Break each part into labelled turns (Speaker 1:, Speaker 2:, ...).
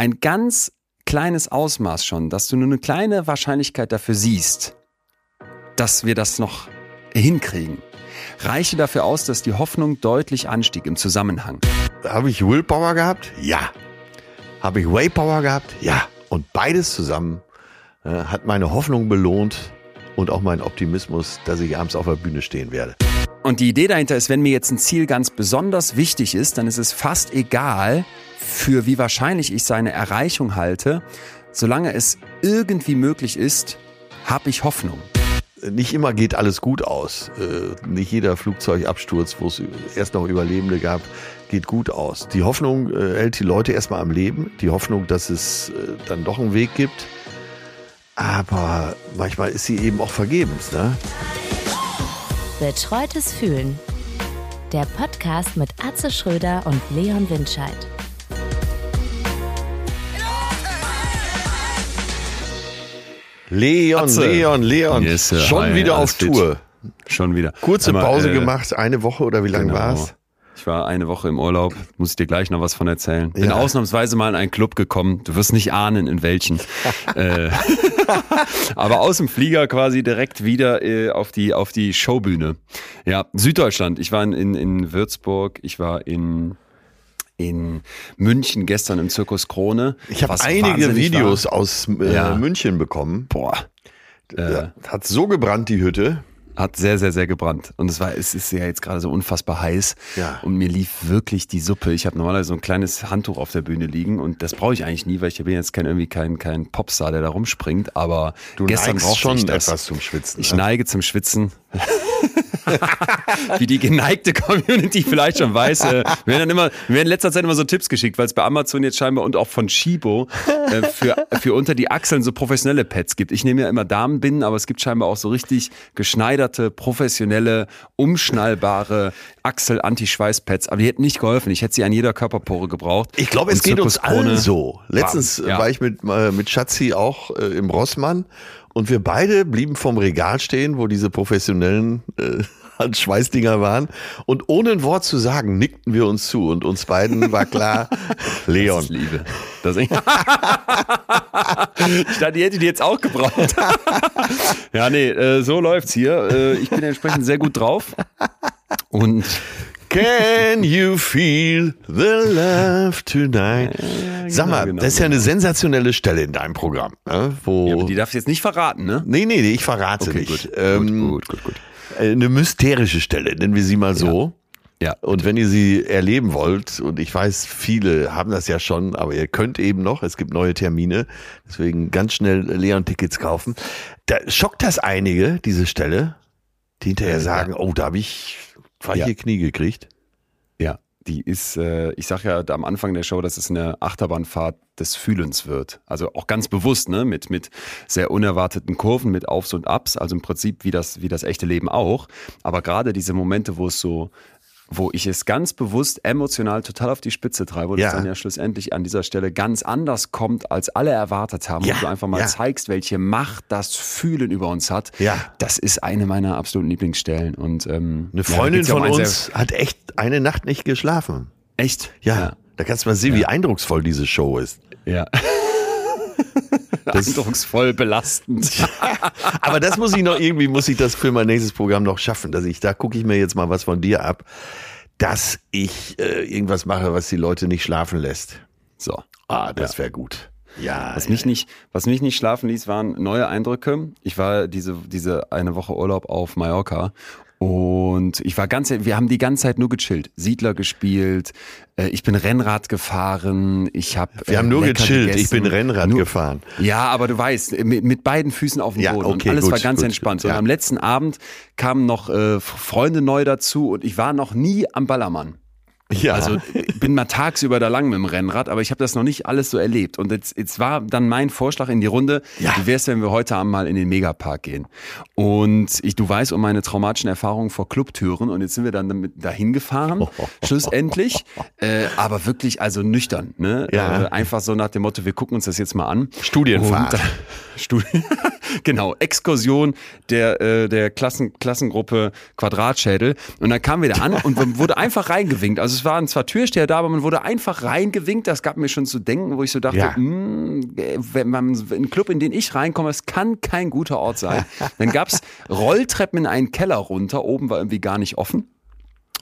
Speaker 1: ein ganz kleines Ausmaß schon, dass du nur eine kleine Wahrscheinlichkeit dafür siehst, dass wir das noch hinkriegen, reiche dafür aus, dass die Hoffnung deutlich anstieg im Zusammenhang.
Speaker 2: Habe ich Willpower gehabt? Ja. Habe ich Waypower gehabt? Ja. Und beides zusammen äh, hat meine Hoffnung belohnt und auch meinen Optimismus, dass ich abends auf der Bühne stehen werde.
Speaker 1: Und die Idee dahinter ist, wenn mir jetzt ein Ziel ganz besonders wichtig ist, dann ist es fast egal, für wie wahrscheinlich ich seine Erreichung halte. Solange es irgendwie möglich ist, habe ich Hoffnung.
Speaker 2: Nicht immer geht alles gut aus. Äh, nicht jeder Flugzeugabsturz, wo es erst noch Überlebende gab, geht gut aus. Die Hoffnung äh, hält die Leute erstmal am Leben. Die Hoffnung, dass es äh, dann doch einen Weg gibt. Aber manchmal ist sie eben auch vergebens. Ne?
Speaker 3: Betreutes Fühlen. Der Podcast mit Atze Schröder und Leon Windscheid.
Speaker 2: Leon,
Speaker 1: Atze.
Speaker 2: Leon, Leon.
Speaker 1: Yes, sir.
Speaker 2: Schon
Speaker 1: Hi,
Speaker 2: wieder auf
Speaker 1: fit.
Speaker 2: Tour.
Speaker 1: Schon wieder.
Speaker 2: Kurze
Speaker 1: Einmal,
Speaker 2: Pause
Speaker 1: äh,
Speaker 2: gemacht, eine Woche oder wie lange
Speaker 1: genau.
Speaker 2: war's?
Speaker 1: Ich war eine Woche im Urlaub, muss ich dir gleich noch was von erzählen. Bin
Speaker 2: Ja.
Speaker 1: ausnahmsweise mal in einen Club gekommen. Du wirst nicht ahnen, in welchen. äh, aber aus dem Flieger quasi direkt wieder äh, auf die auf die Showbühne. Ja, Süddeutschland. Ich war in, in, in Würzburg, ich war in in München gestern im Zirkus Krone.
Speaker 2: Ich habe einige Videos
Speaker 1: War.
Speaker 2: aus äh,
Speaker 1: Ja.
Speaker 2: München bekommen.
Speaker 1: Boah,
Speaker 2: Äh, hat so gebrannt, die Hütte.
Speaker 1: hat sehr, sehr, sehr gebrannt. Und es war, es ist ja jetzt gerade so unfassbar heiß.
Speaker 2: Ja.
Speaker 1: Und mir lief wirklich die Suppe. Ich habe normalerweise so ein kleines Handtuch auf der Bühne liegen und das brauche ich eigentlich nie, weil ich bin jetzt kein irgendwie kein, kein Popstar, der da rumspringt. Aber
Speaker 2: Du
Speaker 1: gestern brauchte
Speaker 2: schon etwas zum Schwitzen.
Speaker 1: Ich
Speaker 2: ne?
Speaker 1: neige zum Schwitzen. Wie die geneigte Community vielleicht schon weiß. Äh, wir werden dann immer, wir werden in letzter Zeit immer so Tipps geschickt, weil es bei Amazon jetzt scheinbar und auch von Shibo äh, für, für unter die Achseln so professionelle Pads gibt. Ich nehme ja immer Damenbinden, aber es gibt scheinbar auch so richtig geschneiderte, professionelle, umschnallbare Achsel-Anti-Schweiß-Pads. Aber die hätten nicht geholfen. Ich hätte sie an jeder Körperpore gebraucht.
Speaker 2: Ich glaube, es
Speaker 1: Und
Speaker 2: geht uns allen so. Letztens
Speaker 1: war- ja.
Speaker 2: war ich mit, äh, mit Schatzi auch äh, im Rossmann und wir beide blieben vom Regal stehen, wo diese professionellen äh, Schweißdinger waren. Und ohne ein Wort zu sagen, nickten wir uns zu und uns beiden war klar, Leon.
Speaker 1: Das ist Liebe. Das ich ich dachte, die hätte die jetzt auch gebraucht. ja, nee, äh, so läuft's hier. Äh, ich bin entsprechend sehr gut drauf. Und
Speaker 2: Can you feel the love tonight? Sag mal,
Speaker 1: genau,
Speaker 2: das ist ja eine sensationelle Stelle in deinem Programm, ne? wo
Speaker 1: ja, aber die darfst du jetzt nicht verraten, ne?
Speaker 2: Nee, nee, nee, ich verrate
Speaker 1: Okay,
Speaker 2: nicht.
Speaker 1: gut.
Speaker 2: Ähm,
Speaker 1: gut, gut, gut, gut.
Speaker 2: Eine mysterische Stelle, nennen wir sie mal so.
Speaker 1: Ja.
Speaker 2: Und wenn ihr sie erleben wollt, und ich weiß, viele haben das ja schon, aber ihr könnt eben noch, es gibt neue Termine, deswegen ganz schnell Leon-Tickets kaufen. Da schockt das einige, diese Stelle, die hinterher
Speaker 1: Ja.
Speaker 2: sagen, oh, da habe ich weiche
Speaker 1: Ja.
Speaker 2: Knie gekriegt.
Speaker 1: Ja, die ist, äh, ich sag ja da am Anfang der Show, dass es eine Achterbahnfahrt des Fühlens wird. Also auch ganz bewusst, ne, mit, mit sehr unerwarteten Kurven, mit Aufs und Abs, also im Prinzip wie das, wie das echte Leben auch. Aber gerade diese Momente, wo es so, wo ich es ganz bewusst emotional total auf die Spitze treibe und
Speaker 2: Ja.
Speaker 1: es dann ja schlussendlich an dieser Stelle ganz anders kommt, als alle erwartet haben
Speaker 2: Ja,
Speaker 1: und du einfach mal
Speaker 2: ja.
Speaker 1: zeigst, welche Macht das Fühlen über uns hat.
Speaker 2: Ja.
Speaker 1: Das ist eine meiner absoluten Lieblingsstellen. Und ähm,
Speaker 2: Eine Freundin
Speaker 1: um
Speaker 2: von
Speaker 1: sehr-
Speaker 2: uns hat echt eine Nacht nicht geschlafen.
Speaker 1: Echt?
Speaker 2: Ja, da kannst du mal sehen, wie eindrucksvoll diese Show ist.
Speaker 1: Ja. Eindrucksvoll belastend.
Speaker 2: Aber das muss ich noch irgendwie, muss ich das für mein nächstes Programm noch schaffen, dass ich, da gucke ich mir jetzt mal was von dir ab, dass ich äh, irgendwas mache, was die Leute nicht schlafen lässt.
Speaker 1: So.
Speaker 2: Ah, das wäre gut. Ja.
Speaker 1: Was mich nicht, was mich nicht schlafen ließ, waren neue Eindrücke. Ich war diese, diese eine Woche Urlaub auf Mallorca und ich war ganz, wir haben die ganze Zeit nur gechillt, Siedler gespielt, äh, ich bin Rennrad gefahren, ich habe
Speaker 2: Wir haben nur gechillt, ich bin Rennrad gefahren.
Speaker 1: Ja, aber du weißt, mit, mit beiden Füßen auf dem
Speaker 2: Ja,
Speaker 1: Boden.
Speaker 2: okay,
Speaker 1: und alles
Speaker 2: gut,
Speaker 1: war ganz
Speaker 2: gut,
Speaker 1: entspannt.
Speaker 2: gut, ja.
Speaker 1: Und am letzten Abend kamen noch äh, Freunde neu dazu und ich war noch nie am Ballermann.
Speaker 2: Ja.
Speaker 1: Also bin mal tagsüber da lang mit dem Rennrad, aber ich habe das noch nicht alles so erlebt. Und jetzt, jetzt war dann mein Vorschlag in die Runde,
Speaker 2: Ja.
Speaker 1: wie wär's, wenn wir heute Abend mal in den Megapark gehen? Und ich, du weißt um meine traumatischen Erfahrungen vor Clubtüren und jetzt sind wir dann damit dahin gefahren, schlussendlich. Äh, aber wirklich, also nüchtern. Ne?
Speaker 2: Ja.
Speaker 1: Äh, einfach so nach dem Motto, wir gucken uns das jetzt mal an.
Speaker 2: Studienfahrt.
Speaker 1: Und, Studi genau, Exkursion der, äh, der Klassen, Klassengruppe Quadratschädel. Und dann kamen wir da an und wurde einfach reingewinkt. Also es waren zwar Türsteher da, aber man wurde einfach reingewinkt. Das gab mir schon zu denken, wo ich so dachte,
Speaker 2: Ja.
Speaker 1: hm, wenn man in einen Club, in den ich reinkomme, es kann kein guter Ort sein. Dann gab's Rolltreppen in einen Keller runter. Oben war irgendwie gar nicht offen.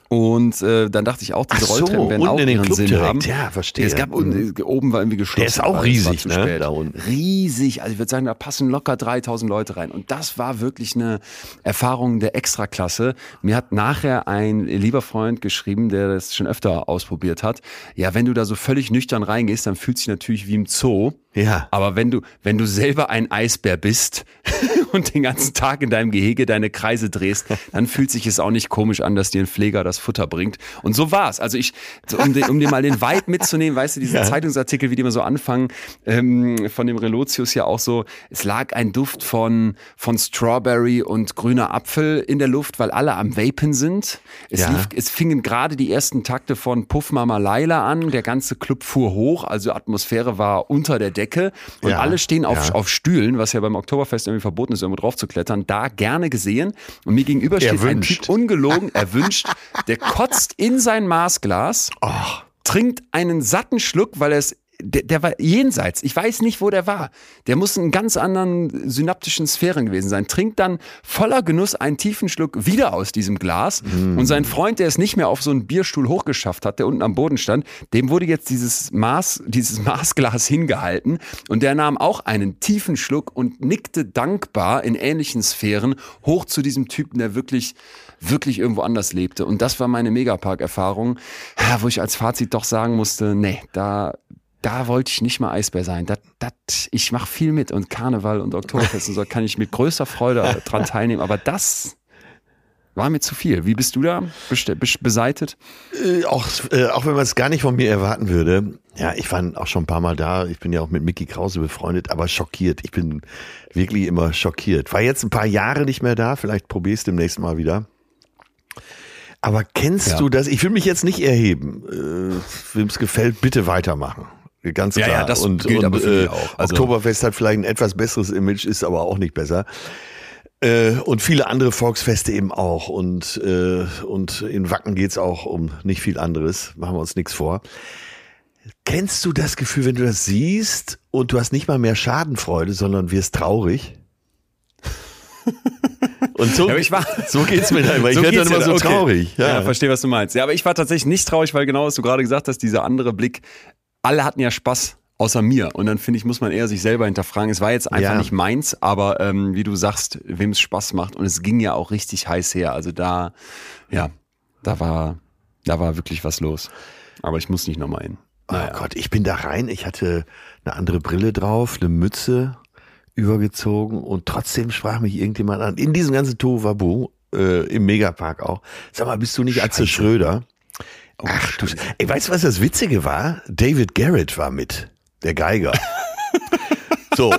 Speaker 1: Und äh, dann dachte ich auch, diese
Speaker 2: Ach so,
Speaker 1: Rolltreppen werden auch ihren Sinn
Speaker 2: direkt.
Speaker 1: haben.
Speaker 2: Ja, verstehe.
Speaker 1: Es gab unten, oben war irgendwie geschlossen.
Speaker 2: Der ist auch riesig, ne,
Speaker 1: spät.
Speaker 2: da unten.
Speaker 1: Riesig. Also ich würde sagen, da passen locker 3000 Leute rein. Und das war wirklich eine Erfahrung der Extraklasse. Mir hat nachher ein lieber Freund geschrieben, der das schon öfter ausprobiert hat. Ja, wenn du da so völlig nüchtern reingehst, dann fühlt sich natürlich wie im Zoo.
Speaker 2: Ja.
Speaker 1: Aber wenn du, wenn du selber ein Eisbär bist und den ganzen Tag in deinem Gehege deine Kreise drehst, dann fühlt sich es auch nicht komisch an, dass dir ein Pfleger das Futter bringt. Und so war's. Also ich, um, den, um dir mal den Vibe mitzunehmen, weißt du, diese
Speaker 2: Ja.
Speaker 1: Zeitungsartikel, wie die immer so anfangen, ähm, von dem Relotius ja auch so, es lag ein Duft von, von Strawberry und grüner Apfel in der Luft, weil alle am Vapen sind. Es,
Speaker 2: Ja.
Speaker 1: lief, es fingen gerade die ersten Takte von Puff Mama Laila an, der ganze Club fuhr hoch, also Atmosphäre war unter der Decke und
Speaker 2: Ja,
Speaker 1: alle stehen auf, auf Stühlen, was ja beim Oktoberfest irgendwie verboten ist, irgendwo drauf zu klettern, da gerne gesehen. Und mir gegenüber steht ein
Speaker 2: Erwünscht.
Speaker 1: Typ ungelogen, erwünscht, der kotzt in sein Maßglas,
Speaker 2: Ach,
Speaker 1: trinkt einen satten Schluck, weil er es der, der war jenseits. Ich weiß nicht, wo der war. Der muss in ganz anderen synaptischen Sphären gewesen sein. Trinkt dann voller Genuss einen tiefen Schluck wieder aus diesem Glas. Und sein Freund, der es nicht mehr auf so einen Bierstuhl hochgeschafft hat, der unten am Boden stand, dem wurde jetzt dieses Maß, dieses Maßglas hingehalten. Und der nahm auch einen tiefen Schluck und nickte dankbar in ähnlichen Sphären hoch zu diesem Typen, der wirklich wirklich irgendwo anders lebte. Und das war meine Megapark-Erfahrung, wo ich als Fazit doch sagen musste, nee, da, da wollte ich nicht mal Eisbär sein. Das, das, ich mache viel mit und Karneval und Oktoberfest und so kann ich mit größter Freude dran teilnehmen. Aber das war mir zu viel. Wie bist du da beseitet?
Speaker 2: äh, auch, äh, auch wenn man es gar nicht von mir erwarten würde. Ja, ich war auch schon ein paar Mal da. Ich bin ja auch mit Mickey Krause befreundet, aber schockiert. Ich bin wirklich immer schockiert. War jetzt ein paar Jahre nicht mehr da. Vielleicht probier's demnächst mal wieder. Aber kennst
Speaker 1: Ja.
Speaker 2: du das? Ich will mich jetzt nicht erheben. Äh, Wem es gefällt, bitte weitermachen. Ganz
Speaker 1: Ja,
Speaker 2: klar.
Speaker 1: ja, das
Speaker 2: und
Speaker 1: gilt
Speaker 2: und
Speaker 1: aber für
Speaker 2: äh,
Speaker 1: auch. Also-
Speaker 2: Oktoberfest hat vielleicht ein etwas besseres Image, ist aber auch nicht besser. Äh, und viele andere Volksfeste eben auch. Und, äh, und in Wacken geht's auch um nicht viel anderes. Machen wir uns nichts vor. Kennst du das Gefühl, wenn du das siehst und du hast nicht mal mehr Schadenfreude, sondern wirst traurig? Und so,
Speaker 1: Ja, ich war-
Speaker 2: so geht's mir dann, weil ich
Speaker 1: So
Speaker 2: werde dann immer so
Speaker 1: okay.
Speaker 2: traurig.
Speaker 1: Ja. verstehe, was du meinst. Ja, aber ich war tatsächlich nicht traurig, weil genau was du gerade gesagt hast, dieser andere Blick, alle hatten ja Spaß. Außer mir. Und dann finde ich, muss man eher sich selber hinterfragen. Es war jetzt einfach
Speaker 2: Ja.
Speaker 1: nicht meins, aber ähm, wie du sagst, wem es Spaß macht. Und es ging ja auch richtig heiß her. Also da, ja, da war, da war wirklich was los. Aber ich muss nicht nochmal hin.
Speaker 2: Oh Gott, ich bin da rein. Ich hatte eine andere Brille drauf, eine Mütze übergezogen und trotzdem sprach mich irgendjemand an. In diesem ganzen Tohuwabu, äh, im Megapark auch. Sag mal, bist du nicht Atze Schröder? Ach du, ey, weißt du, was das Witzige war? David Garrett war mit, der Geiger. so.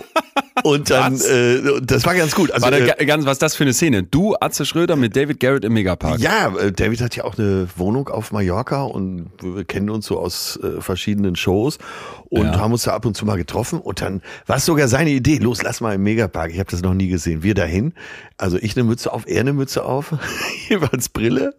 Speaker 2: Und dann, äh, das war ganz gut. Also,
Speaker 1: Warte,
Speaker 2: äh,
Speaker 1: ga- ganz, was ist das für eine Szene? Du, Atze Schröder mit David Garrett im Megapark.
Speaker 2: Ja, äh, David hat ja auch eine Wohnung auf Mallorca und wir kennen uns so aus äh, verschiedenen Shows und
Speaker 1: Ja.
Speaker 2: haben uns da ab und zu mal getroffen und dann war es sogar seine Idee, los, lass mal im Megapark, ich habe das noch nie gesehen, wir dahin, also ich eine Mütze auf, er eine Mütze auf, jeweils Brille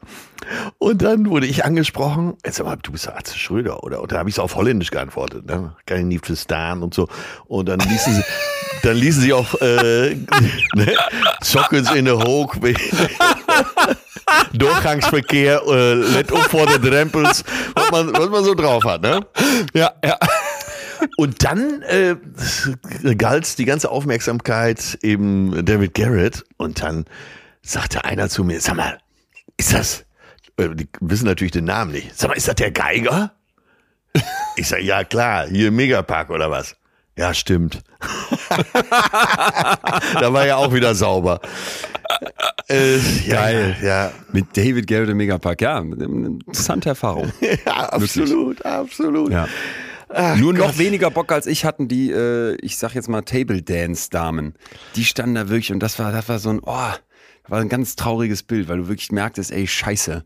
Speaker 2: und dann wurde ich angesprochen, jetzt sag mal, du bist Arzt Schröder, oder? Und da habe ich so auf Holländisch geantwortet, ne? nicht verstehen und so und dann ließen sie, dann ließen sie auch äh, ne? Sockens in der Hoog, Doorgangsverkehr, äh, let op vor den Drempels, was man, was man so drauf hat, ne?
Speaker 1: ja, ja.
Speaker 2: Und dann äh, galt die ganze Aufmerksamkeit eben David Garrett und dann sagte einer zu mir, sag mal, ist das, äh, die wissen natürlich den Namen nicht, sag mal, ist das der Geiger? Ich sag, ja klar, hier im Megapark oder was? Ja, stimmt. Da war ja auch wieder sauber. Äh,
Speaker 1: Geil.
Speaker 2: Ja,
Speaker 1: Mit David Garrett im Megapark. Ja, eine interessante Erfahrung.
Speaker 2: ja absolut, absolut.
Speaker 1: Ja. Nur noch weniger Bock als ich hatten die, äh, ich sag jetzt mal Table Dance Damen. Die standen da wirklich und das war, das war so ein, oh, war ein ganz trauriges Bild, weil du wirklich merktest, ey, scheiße,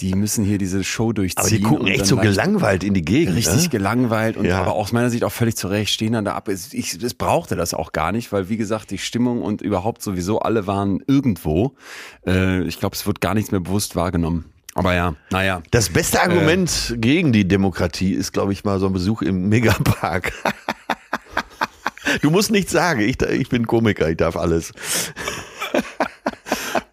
Speaker 1: die müssen hier diese Show durchziehen.
Speaker 2: Aber die gucken echt so gelangweilt in die Gegend.
Speaker 1: Richtig
Speaker 2: ne?
Speaker 1: gelangweilt und
Speaker 2: Ja.
Speaker 1: aber aus meiner Sicht auch völlig zurecht stehen dann da ab. Es, ich, es brauchte das auch gar nicht, weil wie gesagt, die Stimmung und überhaupt sowieso alle waren irgendwo. Äh, ich glaube, es wird gar nichts mehr bewusst wahrgenommen. Aber ja, naja.
Speaker 2: Das beste Argument äh, gegen die Demokratie ist, glaube ich, mal so ein Besuch im Megapark. du musst nichts sagen. Ich, ich bin Komiker, ich darf alles.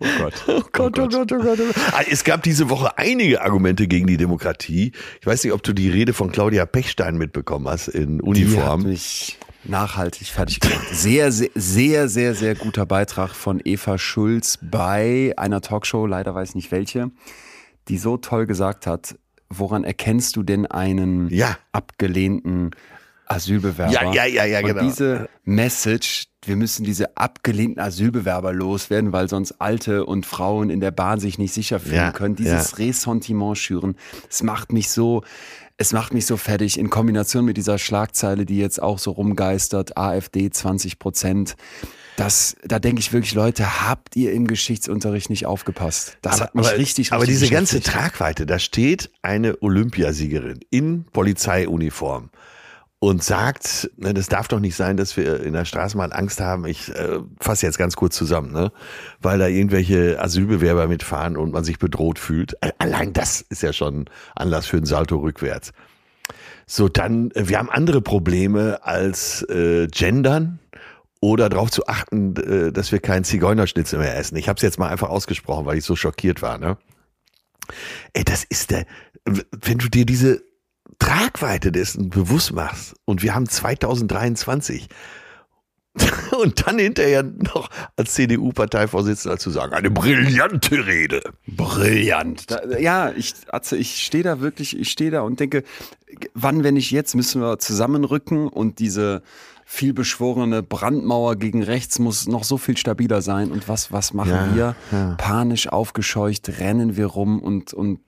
Speaker 1: Oh Gott. Oh Gott, oh Gott, oh Gott, oh Gott.
Speaker 2: Ah, es gab diese Woche einige Argumente gegen die Demokratie. Ich weiß nicht, ob du die Rede von Claudia Pechstein mitbekommen hast in Uniform.
Speaker 1: Die hat mich nachhaltig fertig gemacht. Sehr, sehr, sehr, sehr, sehr guter Beitrag von Eva Schulz bei einer Talkshow, leider weiß ich nicht welche, die so toll gesagt hat, woran erkennst du denn einen
Speaker 2: ja.
Speaker 1: abgelehnten Asylbewerber?
Speaker 2: Ja, ja, ja, ja, genau.
Speaker 1: Und diese Message, wir müssen diese abgelehnten Asylbewerber loswerden, weil sonst Alte und Frauen in der Bahn sich nicht sicher fühlen
Speaker 2: Ja,
Speaker 1: können. Dieses
Speaker 2: ja.
Speaker 1: Ressentiment schüren. Es macht mich so, es macht mich so fertig in Kombination mit dieser Schlagzeile, die jetzt auch so rumgeistert, AfD 20 Prozent. Das, da denke ich wirklich, Leute, habt ihr im Geschichtsunterricht nicht aufgepasst? Das hat mich richtig, richtig
Speaker 2: Aber diese ganze. Tragweite, da steht eine Olympiasiegerin in Polizeiuniform und sagt, ne, das darf doch nicht sein, dass wir in der Straßenbahn Angst haben. Ich äh, fasse jetzt ganz kurz zusammen, ne? weil da irgendwelche Asylbewerber mitfahren und man sich bedroht fühlt. Äh, Allein das ist ja schon Anlass für ein Salto rückwärts. So, dann, äh, wir haben andere Probleme als äh, Gendern oder darauf zu achten, äh, dass wir keinen Zigeunerschnitzel mehr essen. Ich habe es jetzt mal einfach ausgesprochen, weil ich so schockiert war. Ne? Ey, das ist der, wenn du dir diese Tragweite dessen bewusst machst und wir haben 2023 und dann hinterher noch als CDU-Parteivorsitzender zu sagen, eine brillante Rede.
Speaker 1: Brillant. Da, ja, ich, Atze, ich stehe da wirklich, ich stehe da und denke, wann, wenn nicht jetzt, müssen wir zusammenrücken und diese vielbeschworene Brandmauer gegen rechts muss noch so viel stabiler sein. Und was, was machen
Speaker 2: Ja,
Speaker 1: wir?
Speaker 2: ja.
Speaker 1: Panisch aufgescheucht, rennen wir rum und, und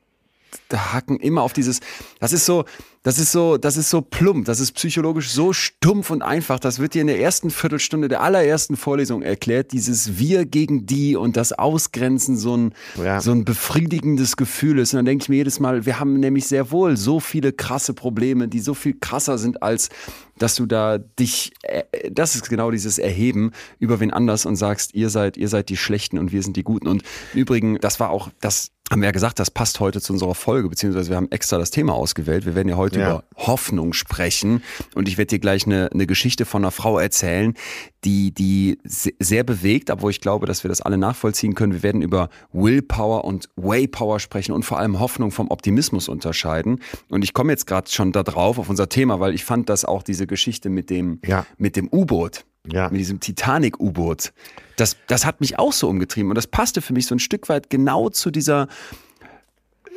Speaker 1: hacken immer auf dieses, das ist so, das ist so, das ist so plump, das ist psychologisch so stumpf und einfach. Das wird dir in der ersten Viertelstunde der allerersten Vorlesung erklärt. Dieses Wir gegen die und das Ausgrenzen so ein,
Speaker 2: Ja.
Speaker 1: so ein befriedigendes Gefühl ist. Und dann denke ich mir jedes Mal, wir haben nämlich sehr wohl so viele krasse Probleme, die so viel krasser sind als dass du da dich, äh, das ist genau dieses Erheben über wen anders und sagst, ihr seid, ihr seid die Schlechten und wir sind die Guten. Und im Übrigen, das war auch, das haben wir ja gesagt, das passt heute zu unserer Folge, beziehungsweise wir haben extra das Thema ausgewählt. Wir werden ja heute
Speaker 2: Ja.
Speaker 1: über Hoffnung sprechen und ich werde dir gleich eine, eine Geschichte von einer Frau erzählen, die, die se- sehr bewegt, aber wo ich glaube, dass wir das alle nachvollziehen können. Wir werden über Willpower und Waypower sprechen und vor allem Hoffnung vom Optimismus unterscheiden. Und ich komme jetzt gerade schon da drauf auf unser Thema, weil ich fand, dass auch diese Geschichte mit dem,
Speaker 2: Ja.
Speaker 1: mit dem U-Boot,
Speaker 2: Ja.
Speaker 1: mit diesem Titanic-U-Boot, das, das hat mich auch so umgetrieben und das passte für mich so ein Stück weit genau zu dieser,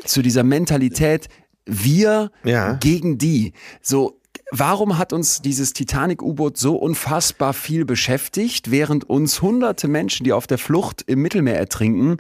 Speaker 1: zu dieser Mentalität, wir
Speaker 2: Ja.
Speaker 1: gegen die. So, warum hat uns dieses Titanic-U-Boot so unfassbar viel beschäftigt, während uns hunderte Menschen, die auf der Flucht im Mittelmeer ertrinken,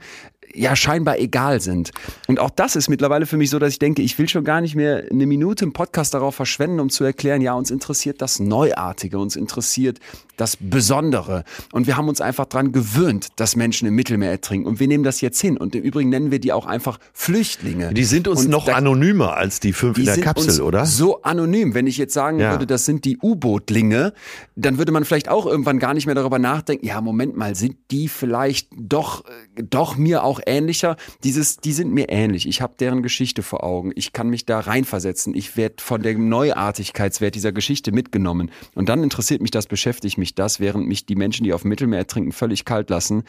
Speaker 1: ja scheinbar egal sind. Und auch das ist mittlerweile für mich so, dass ich denke, ich will schon gar nicht mehr eine Minute im Podcast darauf verschwenden, um zu erklären, ja, uns interessiert das Neuartige, uns interessiert das Besondere. Und wir haben uns einfach dran gewöhnt, dass Menschen im Mittelmeer ertrinken. Und wir nehmen das jetzt hin. Und im Übrigen nennen wir die auch einfach Flüchtlinge.
Speaker 2: Die sind uns
Speaker 1: Und
Speaker 2: noch
Speaker 1: da-
Speaker 2: anonymer als die fünf
Speaker 1: die
Speaker 2: in der Kapsel, oder?
Speaker 1: So anonym. Wenn ich jetzt sagen
Speaker 2: Ja.
Speaker 1: würde, das sind die U-Bootlinge, dann würde man vielleicht auch irgendwann gar nicht mehr darüber nachdenken, ja, Moment mal, sind die vielleicht doch, doch mir auch ähnlicher? Dieses, die sind mir ähnlich. Ich habe deren Geschichte vor Augen. Ich kann mich da reinversetzen. Ich werde von dem Neuartigkeitswert dieser Geschichte mitgenommen. Und dann interessiert mich das, beschäftigt mich das, während mich die Menschen, die auf dem Mittelmeer ertrinken, völlig kalt lassen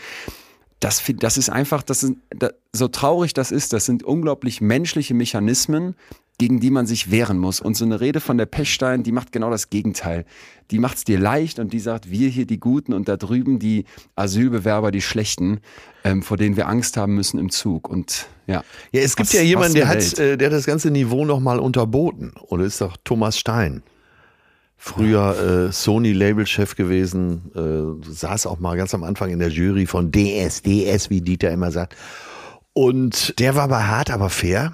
Speaker 1: das, das ist einfach, das sind, da, so traurig das ist, das sind unglaublich menschliche Mechanismen, gegen die man sich wehren muss. Und so eine Rede von der Pechstein, die macht genau das Gegenteil. Die macht's dir leicht und die sagt, wir hier die Guten und da drüben die Asylbewerber, die Schlechten, ähm, vor denen wir Angst haben müssen im Zug. Und ja.
Speaker 2: Ja, es gibt
Speaker 1: Was-
Speaker 2: ja jemanden, der
Speaker 1: eine
Speaker 2: hat, äh, der hat das ganze Niveau nochmal unterboten. Oder ist doch Thomas Stein. Früher äh, Sony-Labelchef gewesen, äh, saß auch mal ganz am Anfang in der Jury von DS, DS, wie Dieter immer sagt. Und der war aber hart, aber fair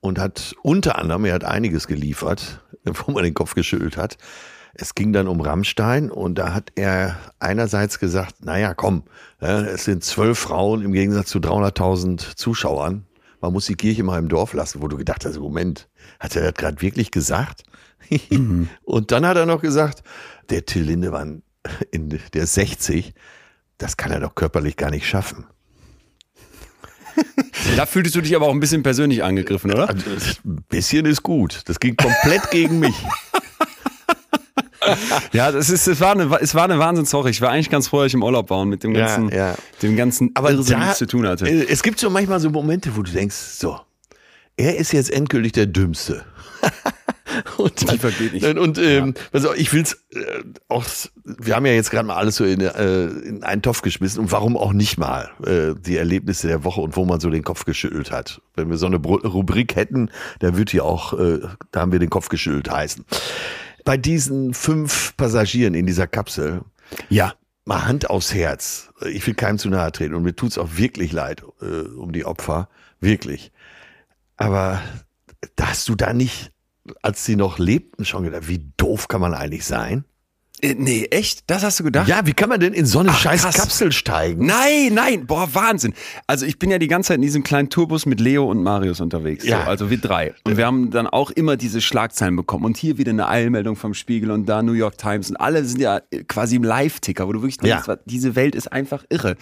Speaker 2: und hat unter anderem, er hat einiges geliefert, wo man den Kopf geschüttelt hat. Es ging dann um Rammstein und da hat er einerseits gesagt, naja, komm, es sind zwölf Frauen im Gegensatz zu 300.000 Zuschauern. Man muss die Kirche mal im Dorf lassen, wo du gedacht hast, Moment, hat er das gerade wirklich gesagt? Und dann hat er noch gesagt, der Till Lindemann, in, der ist 60, das kann er doch körperlich gar nicht schaffen.
Speaker 1: da fühltest du dich aber auch ein bisschen persönlich angegriffen, oder?
Speaker 2: Also, ein bisschen ist gut. Das ging komplett gegen mich.
Speaker 1: ja, das ist, es war eine, es war eine Wahnsinnswoche. Ich war eigentlich ganz froh, dass ich im Urlaub war und mit dem ganzen,
Speaker 2: Ja, ja.
Speaker 1: dem ganzen
Speaker 2: Aber
Speaker 1: Irrsinn
Speaker 2: da,
Speaker 1: nichts zu tun hatte.
Speaker 2: äh, Es gibt so manchmal so Momente, wo du denkst, so, er ist jetzt endgültig der Dümmste. und
Speaker 1: Die vergeht nicht.
Speaker 2: Und, und ähm, also ich will's äh, auch, wir haben ja jetzt gerade mal alles so in, äh, in einen Topf geschmissen und warum auch nicht mal äh, die Erlebnisse der Woche und wo man so den Kopf geschüttelt hat. Wenn wir so eine Bru- Rubrik hätten, da wird hier auch, äh, da haben wir den Kopf geschüttelt heißen. Bei diesen fünf Passagieren in dieser Kapsel,
Speaker 1: Ja.
Speaker 2: mal Hand aufs Herz. Ich will keinem zu nahe treten und mir tut's auch wirklich leid äh, um die Opfer. Wirklich. Aber da hast du da nicht, als sie noch lebten, schon gedacht, wie doof kann man eigentlich sein?
Speaker 1: Äh, nee, echt? Das hast du gedacht?
Speaker 2: Ja, wie kann man denn in so eine
Speaker 1: Ach,
Speaker 2: scheiß
Speaker 1: krass.
Speaker 2: Kapsel steigen?
Speaker 1: Nein, nein, boah, Wahnsinn. Also ich bin ja die ganze Zeit in diesem kleinen Tourbus mit Leo und Marius unterwegs.
Speaker 2: Ja.
Speaker 1: So, also wir drei. Und wir haben dann auch immer diese Schlagzeilen bekommen. Und hier wieder eine Eilmeldung vom Spiegel und da New York Times. Und alle sind ja quasi im Live-Ticker, wo du wirklich denkst,
Speaker 2: Ja.
Speaker 1: diese Welt ist einfach irre.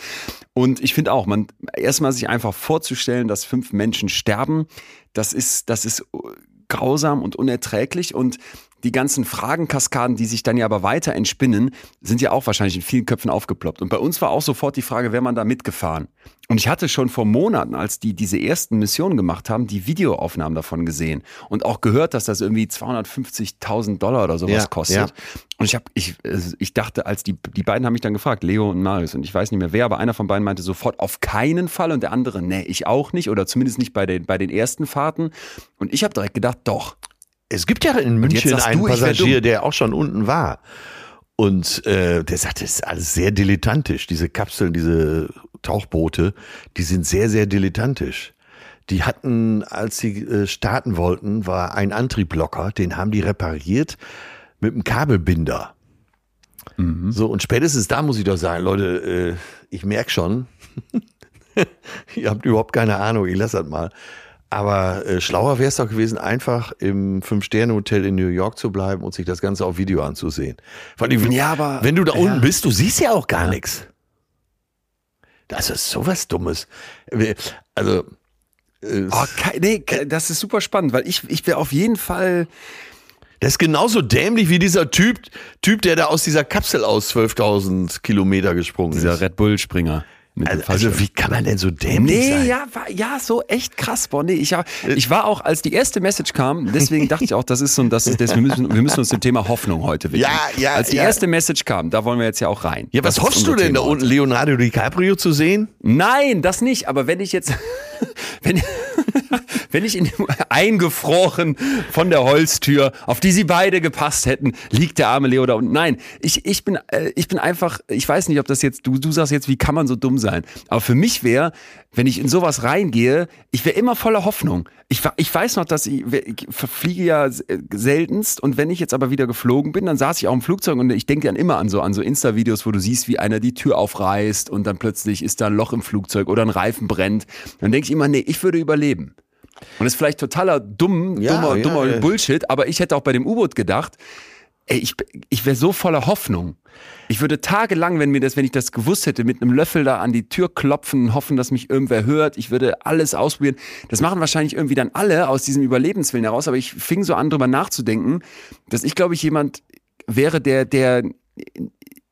Speaker 1: Und ich finde auch, man erstmal sich einfach vorzustellen, dass fünf Menschen sterben, das ist, das ist grausam und unerträglich. Und die ganzen Fragenkaskaden, die sich dann ja aber weiter entspinnen, sind ja auch wahrscheinlich in vielen Köpfen aufgeploppt. Und bei uns war auch sofort die Frage, wäre man da mitgefahren? Und ich hatte schon vor Monaten, als die diese ersten Missionen gemacht haben, die Videoaufnahmen davon gesehen und auch gehört, dass das irgendwie 250.000 Dollar oder sowas
Speaker 2: Ja,
Speaker 1: kostet.
Speaker 2: ja.
Speaker 1: Und ich habe, ich, äh, ich dachte, als die, die beiden haben mich dann gefragt, Leo und Marius, und ich weiß nicht mehr wer, aber einer von beiden meinte sofort auf keinen Fall und der andere, nee, ich auch nicht oder zumindest nicht bei den, bei den ersten Fahrten. Und ich habe direkt gedacht, doch.
Speaker 2: Es gibt ja in München einen
Speaker 1: du,
Speaker 2: Passagier, der auch schon unten war. Und äh, der sagt, es ist alles sehr dilettantisch. Diese Kapseln, diese Tauchboote, die sind sehr, sehr dilettantisch. Die hatten, als sie äh, starten wollten, war ein Antrieb locker, den haben die repariert mit einem Kabelbinder. So, und spätestens da muss ich doch sagen, Leute, äh, ich merk schon, ihr habt überhaupt keine Ahnung, ich lass das mal. Aber äh, schlauer wäre es doch gewesen, einfach im Fünf-Sterne-Hotel in New York zu bleiben und sich das Ganze auf Video anzusehen. Vor allem,
Speaker 1: Ja, aber-
Speaker 2: wenn du da
Speaker 1: ja.
Speaker 2: unten bist, du siehst ja auch gar nichts. Das ist sowas Dummes. Also, äh,
Speaker 1: Oh, nee, ke- das ist super spannend, weil ich, ich wäre auf jeden Fall.
Speaker 2: das ist genauso dämlich wie dieser Typ, Typ, der da aus dieser Kapsel aus 12.000 Kilometer gesprungen
Speaker 1: Dieser
Speaker 2: ist.
Speaker 1: Red Bull-Springer.
Speaker 2: Also, also wie kann man denn so dämlich
Speaker 1: Nee,
Speaker 2: sein?
Speaker 1: ja, war, ja, so echt krass, boah, nee, ich, hab- ich war auch, als die erste Message kam, deswegen dachte ich auch, das ist so, ein- das ist, das, wir, müssen, wir müssen uns dem Thema Hoffnung heute widmen.
Speaker 2: Ja, ja,
Speaker 1: Als die
Speaker 2: ja.
Speaker 1: erste Message kam, da wollen wir jetzt ja auch rein.
Speaker 2: Ja, was hoffst du denn da
Speaker 1: Thema
Speaker 2: unten,
Speaker 1: heute.
Speaker 2: Leonardo DiCaprio zu sehen?
Speaker 1: Nein, das nicht, aber wenn ich jetzt, wenn, wenn ich in dem eingefroren von der Holztür, auf die sie beide gepasst hätten, liegt der arme Leo da unten. Nein, ich, ich bin, äh, ich bin einfach, ich weiß nicht, ob das jetzt, du, du sagst jetzt, wie kann man so dumm sein? Aber für mich wäre, wenn ich in sowas reingehe, ich wäre immer voller Hoffnung. Ich, ich weiß noch, dass ich, ich fliege ja äh, seltenst und wenn ich jetzt aber wieder geflogen bin, dann saß ich auch im Flugzeug und ich denke dann immer an so, an so Insta-Videos, wo du siehst, wie einer die Tür aufreißt und dann plötzlich ist da ein Loch im Flugzeug oder ein Reifen brennt. Dann denke ich immer, nee, ich würde überleben. Und das ist vielleicht totaler dumm,
Speaker 2: Ja,
Speaker 1: dummer,
Speaker 2: ja,
Speaker 1: dummer
Speaker 2: ja.
Speaker 1: Bullshit, aber ich hätte auch bei dem U-Boot gedacht, ey, ich, ich wäre so voller Hoffnung. Ich würde tagelang, wenn mir das, wenn ich das gewusst hätte, mit einem Löffel da an die Tür klopfen, hoffen, dass mich irgendwer hört. Ich würde alles ausprobieren. Das machen wahrscheinlich irgendwie dann alle aus diesem Überlebenswillen heraus. Aber ich fing so an, drüber nachzudenken, dass ich, glaube ich, jemand wäre, der, der,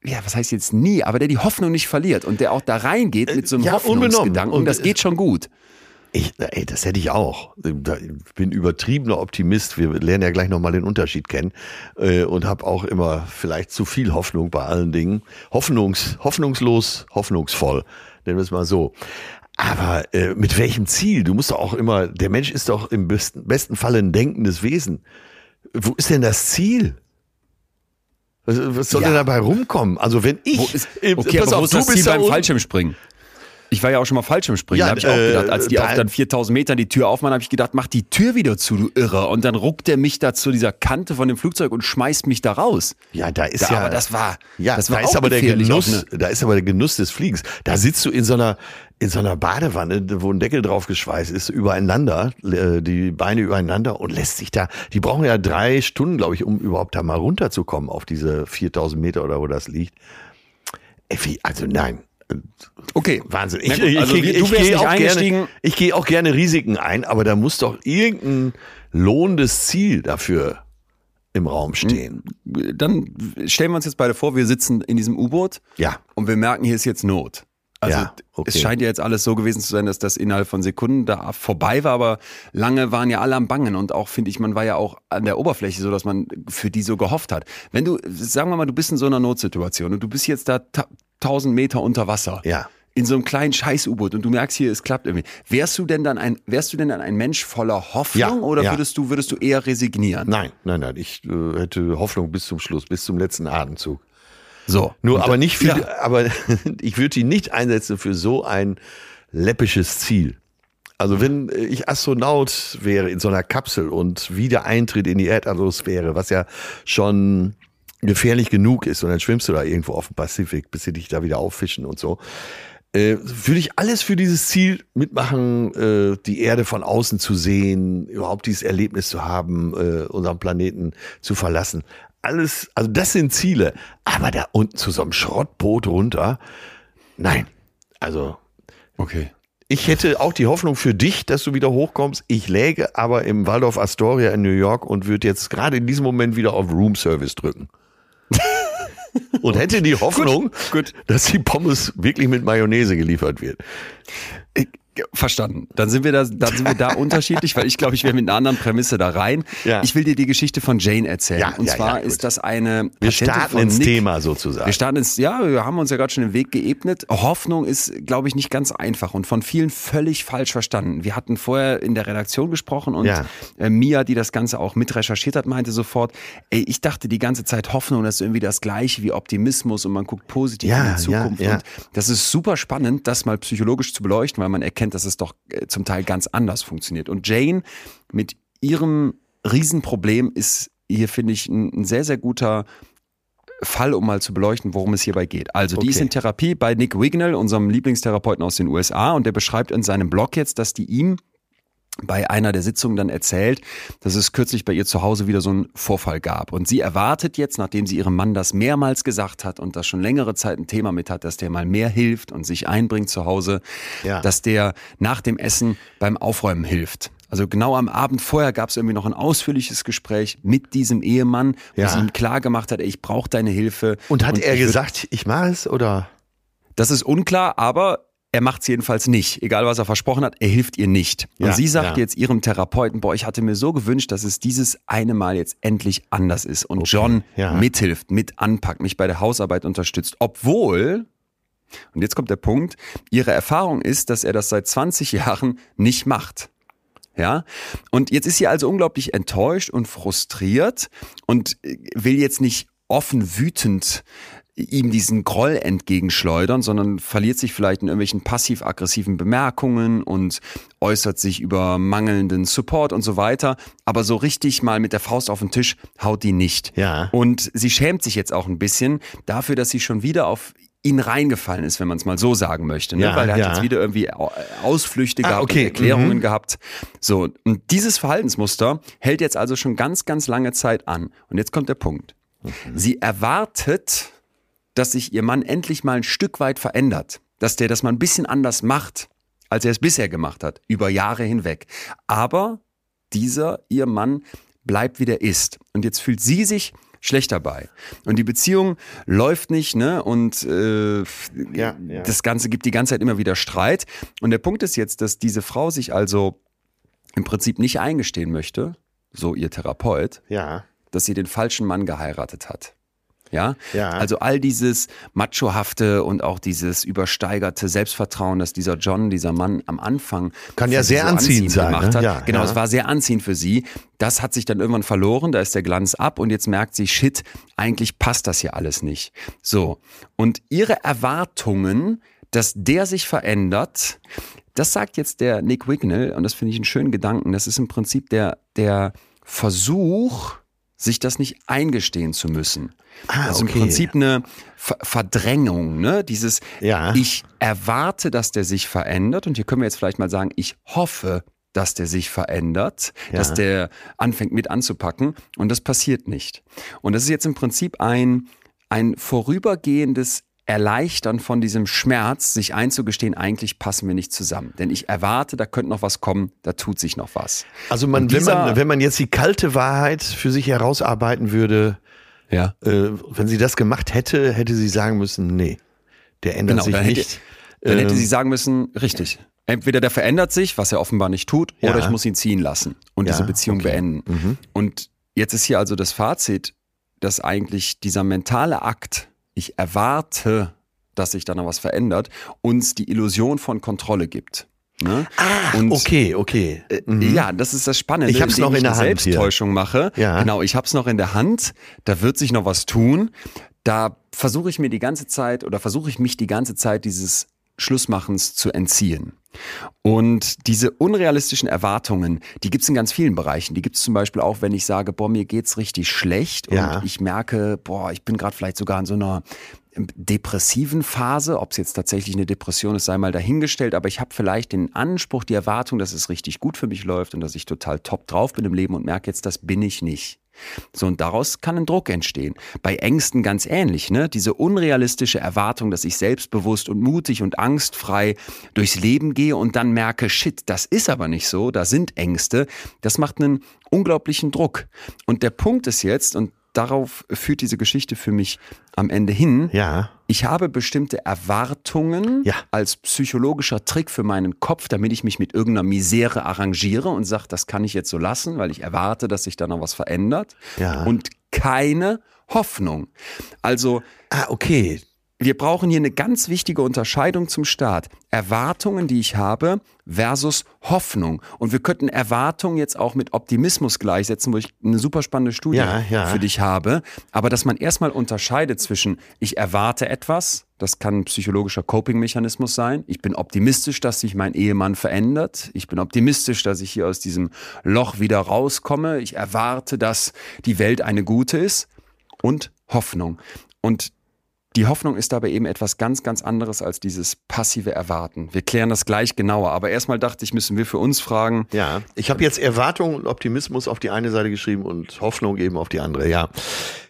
Speaker 1: ja, was heißt jetzt nie, aber der die Hoffnung nicht verliert und der auch da reingeht mit so einem
Speaker 2: Ja, unbenommen.
Speaker 1: Hoffnungsgedanken.
Speaker 2: Und-
Speaker 1: das geht schon gut.
Speaker 2: Ich, ey, das hätte ich auch. Ich bin übertriebener Optimist. Wir lernen ja gleich nochmal den Unterschied kennen. Äh, Und habe auch immer vielleicht zu viel Hoffnung bei allen Dingen. Hoffnungs, hoffnungslos, hoffnungsvoll. Nennen wir es mal so. Aber äh, mit welchem Ziel? Du musst doch auch immer, der Mensch ist doch im besten, besten Falle ein denkendes Wesen. Wo ist denn das Ziel? Was, was soll
Speaker 1: Ja.
Speaker 2: denn dabei rumkommen? Also wenn ich,
Speaker 1: Wo ist,
Speaker 2: äh,
Speaker 1: okay,
Speaker 2: pass
Speaker 1: aber wo
Speaker 2: auf,
Speaker 1: ist
Speaker 2: du
Speaker 1: das Ziel beim Fallschirmspringen? Ich war ja auch schon mal Fallschirmspringen.
Speaker 2: Ja,
Speaker 1: da habe ich auch
Speaker 2: äh,
Speaker 1: gedacht, als die
Speaker 2: da-
Speaker 1: auf dann 4000 Metern die Tür aufmachen, habe ich gedacht, mach die Tür wieder zu, du Irre. Und dann ruckt er mich da zu dieser Kante von dem Flugzeug und schmeißt mich da raus.
Speaker 2: Ja, da ist
Speaker 1: Da,
Speaker 2: ja.
Speaker 1: aber das war,
Speaker 2: Ja,
Speaker 1: das war
Speaker 2: da ist
Speaker 1: auch
Speaker 2: aber der Genuss,
Speaker 1: auch
Speaker 2: da ist aber der Genuss des Fliegens. Da sitzt du in so einer, in so einer Badewanne, wo ein Deckel drauf geschweißt ist, übereinander, äh, die Beine übereinander und lässt sich da, die brauchen ja drei Stunden, glaube ich, um überhaupt da mal runterzukommen auf diese 4000 Meter oder wo das liegt. Wie, also nein,
Speaker 1: Okay.
Speaker 2: Wahnsinn. Ich, ich,
Speaker 1: also
Speaker 2: ich, ich,
Speaker 1: du wärst
Speaker 2: gehe
Speaker 1: nicht
Speaker 2: auch
Speaker 1: eingestiegen.
Speaker 2: gerne, ich gehe auch gerne Risiken ein, aber da muss doch irgendein lohnendes Ziel dafür im Raum stehen.
Speaker 1: Dann stellen wir uns jetzt beide vor, wir sitzen in diesem U-Boot
Speaker 2: Ja.
Speaker 1: und wir merken, hier ist jetzt Not. Also
Speaker 2: Ja, okay.
Speaker 1: es scheint ja jetzt alles so gewesen zu sein, dass das innerhalb von Sekunden da vorbei war, aber lange waren ja alle am Bangen und auch, finde ich, man war ja auch an der Oberfläche so, dass man für die so gehofft hat. Wenn du, sagen wir mal, du bist in so einer Notsituation und du bist jetzt da ta 1000 Meter unter Wasser.
Speaker 2: Ja.
Speaker 1: In so einem kleinen Scheiß-U-Boot und du merkst hier, es klappt irgendwie. Wärst du denn dann ein, wärst du denn dann ein Mensch voller Hoffnung
Speaker 2: Ja,
Speaker 1: oder
Speaker 2: ja.
Speaker 1: würdest du, würdest du eher resignieren?
Speaker 2: Nein, nein, nein. Ich äh, hätte Hoffnung bis zum Schluss, bis zum letzten Atemzug.
Speaker 1: So.
Speaker 2: Nur
Speaker 1: Und
Speaker 2: aber nicht für,
Speaker 1: Ja.
Speaker 2: aber ich würde ihn nicht einsetzen für so ein läppisches Ziel. Also wenn ich Astronaut wäre in so einer Kapsel und wieder Eintritt in die Erdatmosphäre, was ja schon gefährlich genug ist und dann schwimmst du da irgendwo auf dem Pazifik, bis sie dich da wieder auffischen und so, äh, würde ich alles für dieses Ziel mitmachen, äh, die Erde von außen zu sehen, überhaupt dieses Erlebnis zu haben, äh, unseren Planeten zu verlassen. Alles, also das sind Ziele. Aber da unten zu so einem Schrottboot runter, nein. Also
Speaker 1: Okay.
Speaker 2: ich hätte auch die Hoffnung für dich, dass du wieder hochkommst. Ich läge aber im Waldorf Astoria in New York und würde jetzt gerade in diesem Moment wieder auf Room Service drücken. und hätte die Hoffnung,
Speaker 1: gut.
Speaker 2: dass die Pommes wirklich mit Mayonnaise geliefert wird.
Speaker 1: Verstanden. Dann sind wir da, dann sind wir da unterschiedlich, weil ich glaube, ich wäre mit einer anderen Prämisse da rein.
Speaker 2: Ja.
Speaker 1: Ich will dir die Geschichte von Jane erzählen.
Speaker 2: Ja,
Speaker 1: Und
Speaker 2: ja,
Speaker 1: zwar
Speaker 2: ja,
Speaker 1: ist das eine
Speaker 2: Wir
Speaker 1: Patientin
Speaker 2: starten ins
Speaker 1: Nick.
Speaker 2: Thema sozusagen.
Speaker 1: Wir starten ins, ja, wir haben uns ja gerade schon den Weg geebnet. Hoffnung ist, glaube ich, nicht ganz einfach und von vielen völlig falsch verstanden. Wir hatten vorher in der Redaktion gesprochen und äh, Mia, die das Ganze auch mit recherchiert hat, meinte sofort, ey, ich dachte die ganze Zeit Hoffnung, das ist irgendwie das gleiche wie Optimismus und man guckt positiv in die Zukunft.
Speaker 2: ja.
Speaker 1: Und das ist super spannend, das mal psychologisch zu beleuchten, weil man erkennt, dass es doch äh, zum Teil ganz anders funktioniert. Und Jane mit ihrem Riesenproblem ist hier, finde ich, ein, sehr, sehr guter Fall, um mal zu beleuchten, worum es hierbei geht. Also, die
Speaker 2: Okay.
Speaker 1: ist in Therapie bei Nick Wignell, unserem Lieblingstherapeuten aus den USA, und der beschreibt in seinem Blog jetzt, dass die ihm bei einer der Sitzungen dann erzählt, dass es kürzlich bei ihr zu Hause wieder so einen Vorfall gab. Und sie erwartet jetzt, nachdem sie ihrem Mann das mehrmals gesagt hat und das schon längere Zeit ein Thema mit hat, dass der mal mehr hilft und sich einbringt zu Hause,
Speaker 2: Ja.
Speaker 1: dass der nach dem Essen beim Aufräumen hilft. Also genau am Abend vorher gab es irgendwie noch ein ausführliches Gespräch mit diesem Ehemann, wo
Speaker 2: Ja.
Speaker 1: sie ihm klar gemacht hat, ey, ich brauche deine Hilfe.
Speaker 2: Und hat er
Speaker 1: ich würd-
Speaker 2: gesagt, ich mache es oder?
Speaker 1: das ist unklar, aber er macht es jedenfalls nicht. Egal, was er versprochen hat, er hilft ihr nicht. Und
Speaker 2: Ja,
Speaker 1: sie sagt
Speaker 2: ja.
Speaker 1: jetzt ihrem Therapeuten, boah, ich hatte mir so gewünscht, dass es dieses eine Mal jetzt endlich anders ist. Und John
Speaker 2: ja.
Speaker 1: mithilft, mit anpackt, mich bei der Hausarbeit unterstützt. Obwohl, und jetzt kommt der Punkt, ihre Erfahrung ist, dass er das seit 20 Jahren nicht macht. Ja, und jetzt ist sie also unglaublich enttäuscht und frustriert und äh, will jetzt nicht offen wütend ihm diesen Groll entgegenschleudern, sondern verliert sich vielleicht in irgendwelchen passiv-aggressiven Bemerkungen und äußert sich über mangelnden Support und so weiter. Aber so richtig mal mit der Faust auf den Tisch haut die nicht.
Speaker 2: Ja.
Speaker 1: Und sie schämt sich jetzt auch ein bisschen dafür, dass sie schon wieder auf ihn reingefallen ist, wenn man es mal so sagen möchte. Ne?
Speaker 2: Ja,
Speaker 1: Weil er hat
Speaker 2: ja.
Speaker 1: jetzt wieder irgendwie Au- Ausflüchte
Speaker 2: Ah,
Speaker 1: gehabt
Speaker 2: okay,
Speaker 1: und Erklärungen
Speaker 2: mhm.
Speaker 1: gehabt. So, und dieses Verhaltensmuster hält jetzt also schon ganz, ganz lange Zeit an. Und jetzt kommt der Punkt.
Speaker 2: Mhm.
Speaker 1: Sie erwartet, dass sich ihr Mann endlich mal ein Stück weit verändert. Dass der das mal ein bisschen anders macht, als er es bisher gemacht hat, über Jahre hinweg. Aber dieser, ihr Mann, bleibt wie der ist. Und jetzt fühlt sie sich schlecht dabei. Und die Beziehung läuft nicht, ne? Und äh,
Speaker 2: Ja, ja.
Speaker 1: das Ganze gibt die ganze Zeit immer wieder Streit. Und der Punkt ist jetzt, dass diese Frau sich also im Prinzip nicht eingestehen möchte, so ihr Therapeut,
Speaker 2: Ja.
Speaker 1: dass sie den falschen Mann geheiratet hat. Ja?
Speaker 2: Ja.
Speaker 1: Also all dieses Machohafte und auch dieses übersteigerte Selbstvertrauen, das dieser John, dieser Mann am Anfang
Speaker 2: Kann ja sehr anziehend sein,
Speaker 1: gemacht
Speaker 2: ne?
Speaker 1: hat.
Speaker 2: Ja,
Speaker 1: genau,
Speaker 2: ja.
Speaker 1: es war sehr anziehend für sie. Das hat sich dann irgendwann verloren, da ist der Glanz ab und jetzt merkt sie, shit, eigentlich passt das hier alles nicht. So. Und ihre Erwartungen, dass der sich verändert, das sagt jetzt der Nick Wignell und das finde ich einen schönen Gedanken. Das ist im Prinzip der, der Versuch, sich das nicht eingestehen zu müssen.
Speaker 2: Ah,
Speaker 1: also
Speaker 2: okay.
Speaker 1: im Prinzip eine Ver Verdrängung, ne? Dieses,
Speaker 2: Ja.
Speaker 1: ich erwarte, dass der sich verändert und hier können wir jetzt vielleicht mal sagen, ich hoffe, dass der sich verändert,
Speaker 2: Ja.
Speaker 1: dass der anfängt mit anzupacken und das passiert nicht. Und das ist jetzt im Prinzip ein, ein vorübergehendes erleichtern von diesem Schmerz, sich einzugestehen, eigentlich passen wir nicht zusammen. Denn ich erwarte, da könnte noch was kommen, da tut sich noch was.
Speaker 2: Also man, wenn, man, wenn man jetzt die kalte Wahrheit für sich herausarbeiten würde,
Speaker 1: ja.
Speaker 2: äh, wenn sie das gemacht hätte, hätte sie sagen müssen, nee, der ändert
Speaker 1: Genau,
Speaker 2: sich
Speaker 1: dann
Speaker 2: nicht.
Speaker 1: hätte, dann hätte
Speaker 2: Ähm,
Speaker 1: sie sagen müssen, richtig. Entweder der verändert sich, was er offenbar nicht tut,
Speaker 2: Ja.
Speaker 1: oder ich muss ihn ziehen lassen und
Speaker 2: Ja,
Speaker 1: diese Beziehung
Speaker 2: okay.
Speaker 1: beenden.
Speaker 2: Mhm.
Speaker 1: Und jetzt ist hier also das Fazit, dass eigentlich dieser mentale Akt, ich erwarte, dass sich da noch was verändert, uns die Illusion von Kontrolle gibt. Ne?
Speaker 2: Ah,
Speaker 1: Und-
Speaker 2: okay, okay. Mhm.
Speaker 1: Ja, das ist das Spannende.
Speaker 2: Ich
Speaker 1: indem
Speaker 2: noch in
Speaker 1: ich
Speaker 2: der Hand hier.
Speaker 1: Selbsttäuschung mache.
Speaker 2: Ja.
Speaker 1: Genau, ich hab's noch in der Hand. Da wird sich noch was tun. Da versuche ich mir die ganze Zeit oder versuche ich mich die ganze Zeit dieses Schlussmachens zu entziehen. Und diese unrealistischen Erwartungen, die gibt's in ganz vielen Bereichen. Die gibt's zum Beispiel auch, wenn ich sage, boah, mir geht's richtig schlecht
Speaker 2: Ja.
Speaker 1: und ich merke, boah, ich bin gerade vielleicht sogar in so einer ähm, depressiven Phase, ob es jetzt tatsächlich eine Depression ist, sei mal dahingestellt, aber ich habe vielleicht den Anspruch, die Erwartung, dass es richtig gut für mich läuft und dass ich total top drauf bin im Leben und merke jetzt, das bin ich nicht. So, und daraus kann ein Druck entstehen. Bei Ängsten ganz ähnlich, ne? Diese unrealistische Erwartung, dass ich selbstbewusst und mutig und angstfrei durchs Leben gehe und dann merke, shit, das ist aber nicht so, da sind Ängste. Das macht einen unglaublichen Druck. Und der Punkt ist jetzt, und darauf führt diese Geschichte für mich am Ende hin,
Speaker 2: Ja.
Speaker 1: ich habe bestimmte Erwartungen
Speaker 2: Ja.
Speaker 1: als psychologischer Trick für meinen Kopf, damit ich mich mit irgendeiner Misere arrangiere und sage, das kann ich jetzt so lassen, weil ich erwarte, dass sich da noch was verändert.
Speaker 2: Ja.
Speaker 1: Und keine Hoffnung. Also
Speaker 2: Ah, okay.
Speaker 1: Wir brauchen hier eine ganz wichtige Unterscheidung zum Start. Erwartungen, die ich habe, versus Hoffnung. Und wir könnten Erwartungen jetzt auch mit Optimismus gleichsetzen, wo ich eine super spannende Studie
Speaker 2: Ja, ja.
Speaker 1: für dich habe. Aber dass man erstmal unterscheidet zwischen, ich erwarte etwas, das kann ein psychologischer Coping-Mechanismus sein. Ich bin optimistisch, dass sich mein Ehemann verändert. Ich bin optimistisch, dass ich hier aus diesem Loch wieder rauskomme. Ich erwarte, dass die Welt eine gute ist. Und Hoffnung. Und die Hoffnung ist dabei eben etwas ganz, ganz anderes als dieses passive Erwarten. Wir klären das gleich genauer. Aber erstmal dachte ich, müssen wir für uns fragen,
Speaker 2: Ja, ich habe jetzt Erwartung und Optimismus auf die eine Seite geschrieben und Hoffnung eben auf die andere. Ja,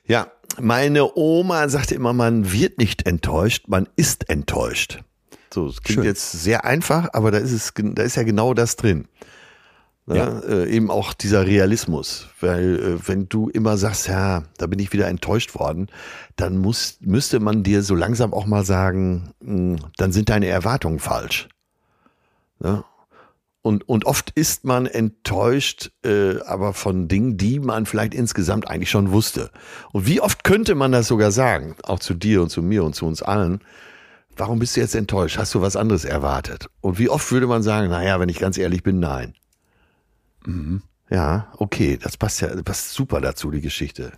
Speaker 2: ja. Meine Oma sagte immer, man wird nicht enttäuscht, man ist enttäuscht. So, es klingt
Speaker 1: Schön.
Speaker 2: jetzt sehr einfach, aber da ist es, da ist ja genau das drin. Ne?
Speaker 1: Ja.
Speaker 2: Äh, eben auch dieser Realismus, weil äh, wenn du immer sagst, ja, da bin ich wieder enttäuscht worden, dann muss, müsste man dir so langsam auch mal sagen, mh, dann sind deine Erwartungen falsch. Ne? Und, und oft ist man enttäuscht, äh, aber von Dingen, die man vielleicht insgesamt eigentlich schon wusste. Und wie oft könnte man das sogar sagen, auch zu dir und zu mir und zu uns allen, warum bist du jetzt enttäuscht? Hast du was anderes erwartet? Und wie oft würde man sagen, naja, wenn ich ganz ehrlich bin, nein. Ja, okay, das passt ja, passt super dazu, die Geschichte.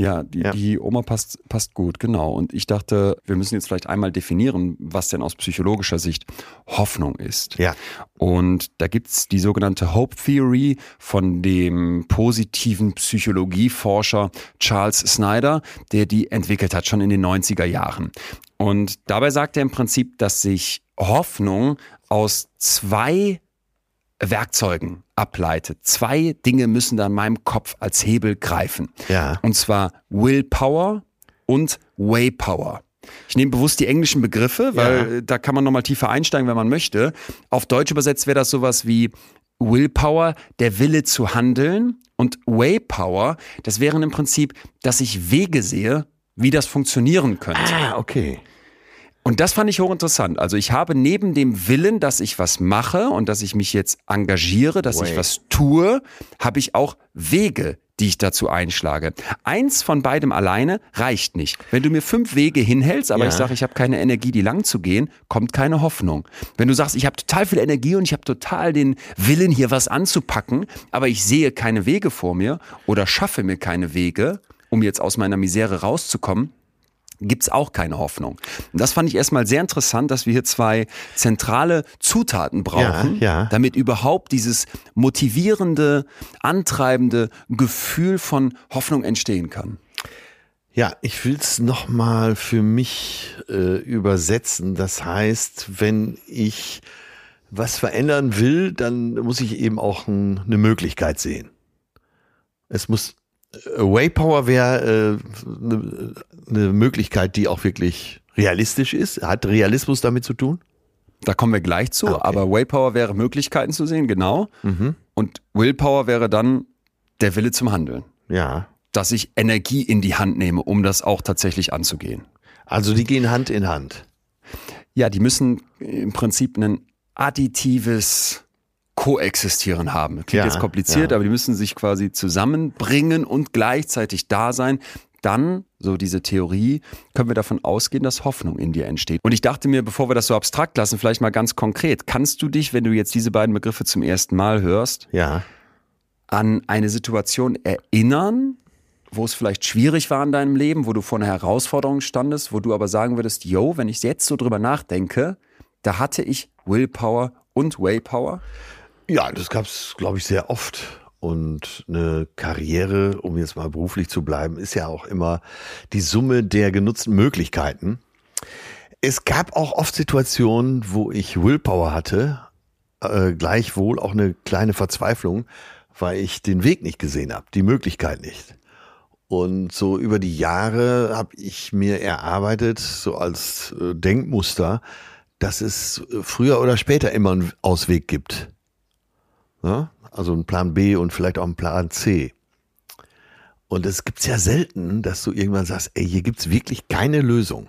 Speaker 1: ja, die,
Speaker 2: Ja.
Speaker 1: die Oma passt, passt gut, genau. Und ich dachte, wir müssen jetzt vielleicht einmal definieren, was denn aus psychologischer Sicht Hoffnung ist.
Speaker 2: Ja.
Speaker 1: Und da gibt's die sogenannte Hope Theory von dem positiven Psychologieforscher Charles Snyder, der die entwickelt hat, schon in den 90er Jahren. Und dabei sagt er im Prinzip, dass sich Hoffnung aus zwei Werkzeugen ableitet. Zwei Dinge müssen da in meinem Kopf als Hebel greifen.
Speaker 2: Ja.
Speaker 1: Und zwar Willpower und Waypower. Ich nehme bewusst die englischen Begriffe, weil
Speaker 2: Ja.
Speaker 1: äh, da kann man nochmal tiefer einsteigen, wenn man möchte. Auf Deutsch übersetzt wäre das sowas wie Willpower, der Wille zu handeln. Und Waypower, das wären im Prinzip, dass ich Wege sehe, wie das funktionieren könnte.
Speaker 2: Ah, okay.
Speaker 1: Und das fand ich hochinteressant. Also ich habe neben dem Willen, dass ich was mache und dass ich mich jetzt engagiere, dass ich
Speaker 2: Way.
Speaker 1: was tue, habe ich auch Wege, die ich dazu einschlage. Eins von beidem alleine reicht nicht. Wenn du mir fünf Wege hinhältst, aber
Speaker 2: Ja.
Speaker 1: ich sage, ich habe keine Energie, die lang zu gehen, kommt keine Hoffnung. Wenn du sagst, ich habe total viel Energie und ich habe total den Willen, hier was anzupacken, aber ich sehe keine Wege vor mir oder schaffe mir keine Wege, um jetzt aus meiner Misere rauszukommen, gibt's auch keine Hoffnung. Und das fand ich erstmal sehr interessant, dass wir hier zwei zentrale Zutaten brauchen,
Speaker 2: Ja, ja.
Speaker 1: damit überhaupt dieses motivierende, antreibende Gefühl von Hoffnung entstehen kann.
Speaker 2: Ja, ich will's noch mal für mich äh, übersetzen. Das heißt, wenn ich was verändern will, dann muss ich eben auch ein, eine Möglichkeit sehen. Es muss Waypower wäre äh, eine, eine Möglichkeit, die auch wirklich realistisch ist? Hat Realismus damit zu tun?
Speaker 1: Da kommen wir gleich zu,
Speaker 2: Ah, okay.
Speaker 1: aber Waypower wäre Möglichkeiten zu sehen, genau.
Speaker 2: Mhm.
Speaker 1: Und Willpower wäre dann der Wille zum Handeln.
Speaker 2: Ja.
Speaker 1: Dass ich Energie in die Hand nehme, um das auch tatsächlich anzugehen.
Speaker 2: Also die gehen Hand in Hand.
Speaker 1: Ja, die müssen im Prinzip ein additives Koexistieren haben. Klingt
Speaker 2: Ja,
Speaker 1: jetzt kompliziert,
Speaker 2: ja.
Speaker 1: aber die müssen sich quasi zusammenbringen und gleichzeitig da sein. Dann, so diese Theorie, können wir davon ausgehen, dass Hoffnung in dir entsteht. Und ich dachte mir, bevor wir das so abstrakt lassen, vielleicht mal ganz konkret. Kannst du dich, wenn du jetzt diese beiden Begriffe zum ersten Mal hörst,
Speaker 2: Ja.
Speaker 1: an eine Situation erinnern, wo es vielleicht schwierig war in deinem Leben, wo du vor einer Herausforderung standest, wo du aber sagen würdest, yo, wenn ich jetzt so drüber nachdenke, da hatte ich Willpower und Waypower.
Speaker 2: Ja, das gab's, glaube ich, sehr oft. Und eine Karriere, um jetzt mal beruflich zu bleiben, ist ja auch immer die Summe der genutzten Möglichkeiten. Es gab auch oft Situationen, wo ich Willpower hatte, äh, gleichwohl auch eine kleine Verzweiflung, weil ich den Weg nicht gesehen habe, die Möglichkeit nicht. Und so über die Jahre habe ich mir erarbeitet, so als äh, Denkmuster, dass es früher oder später immer einen Ausweg gibt. Ja? Also ein Plan B und vielleicht auch ein Plan C. Und es gibt's ja selten, dass du irgendwann sagst, ey, hier gibt's wirklich keine Lösung.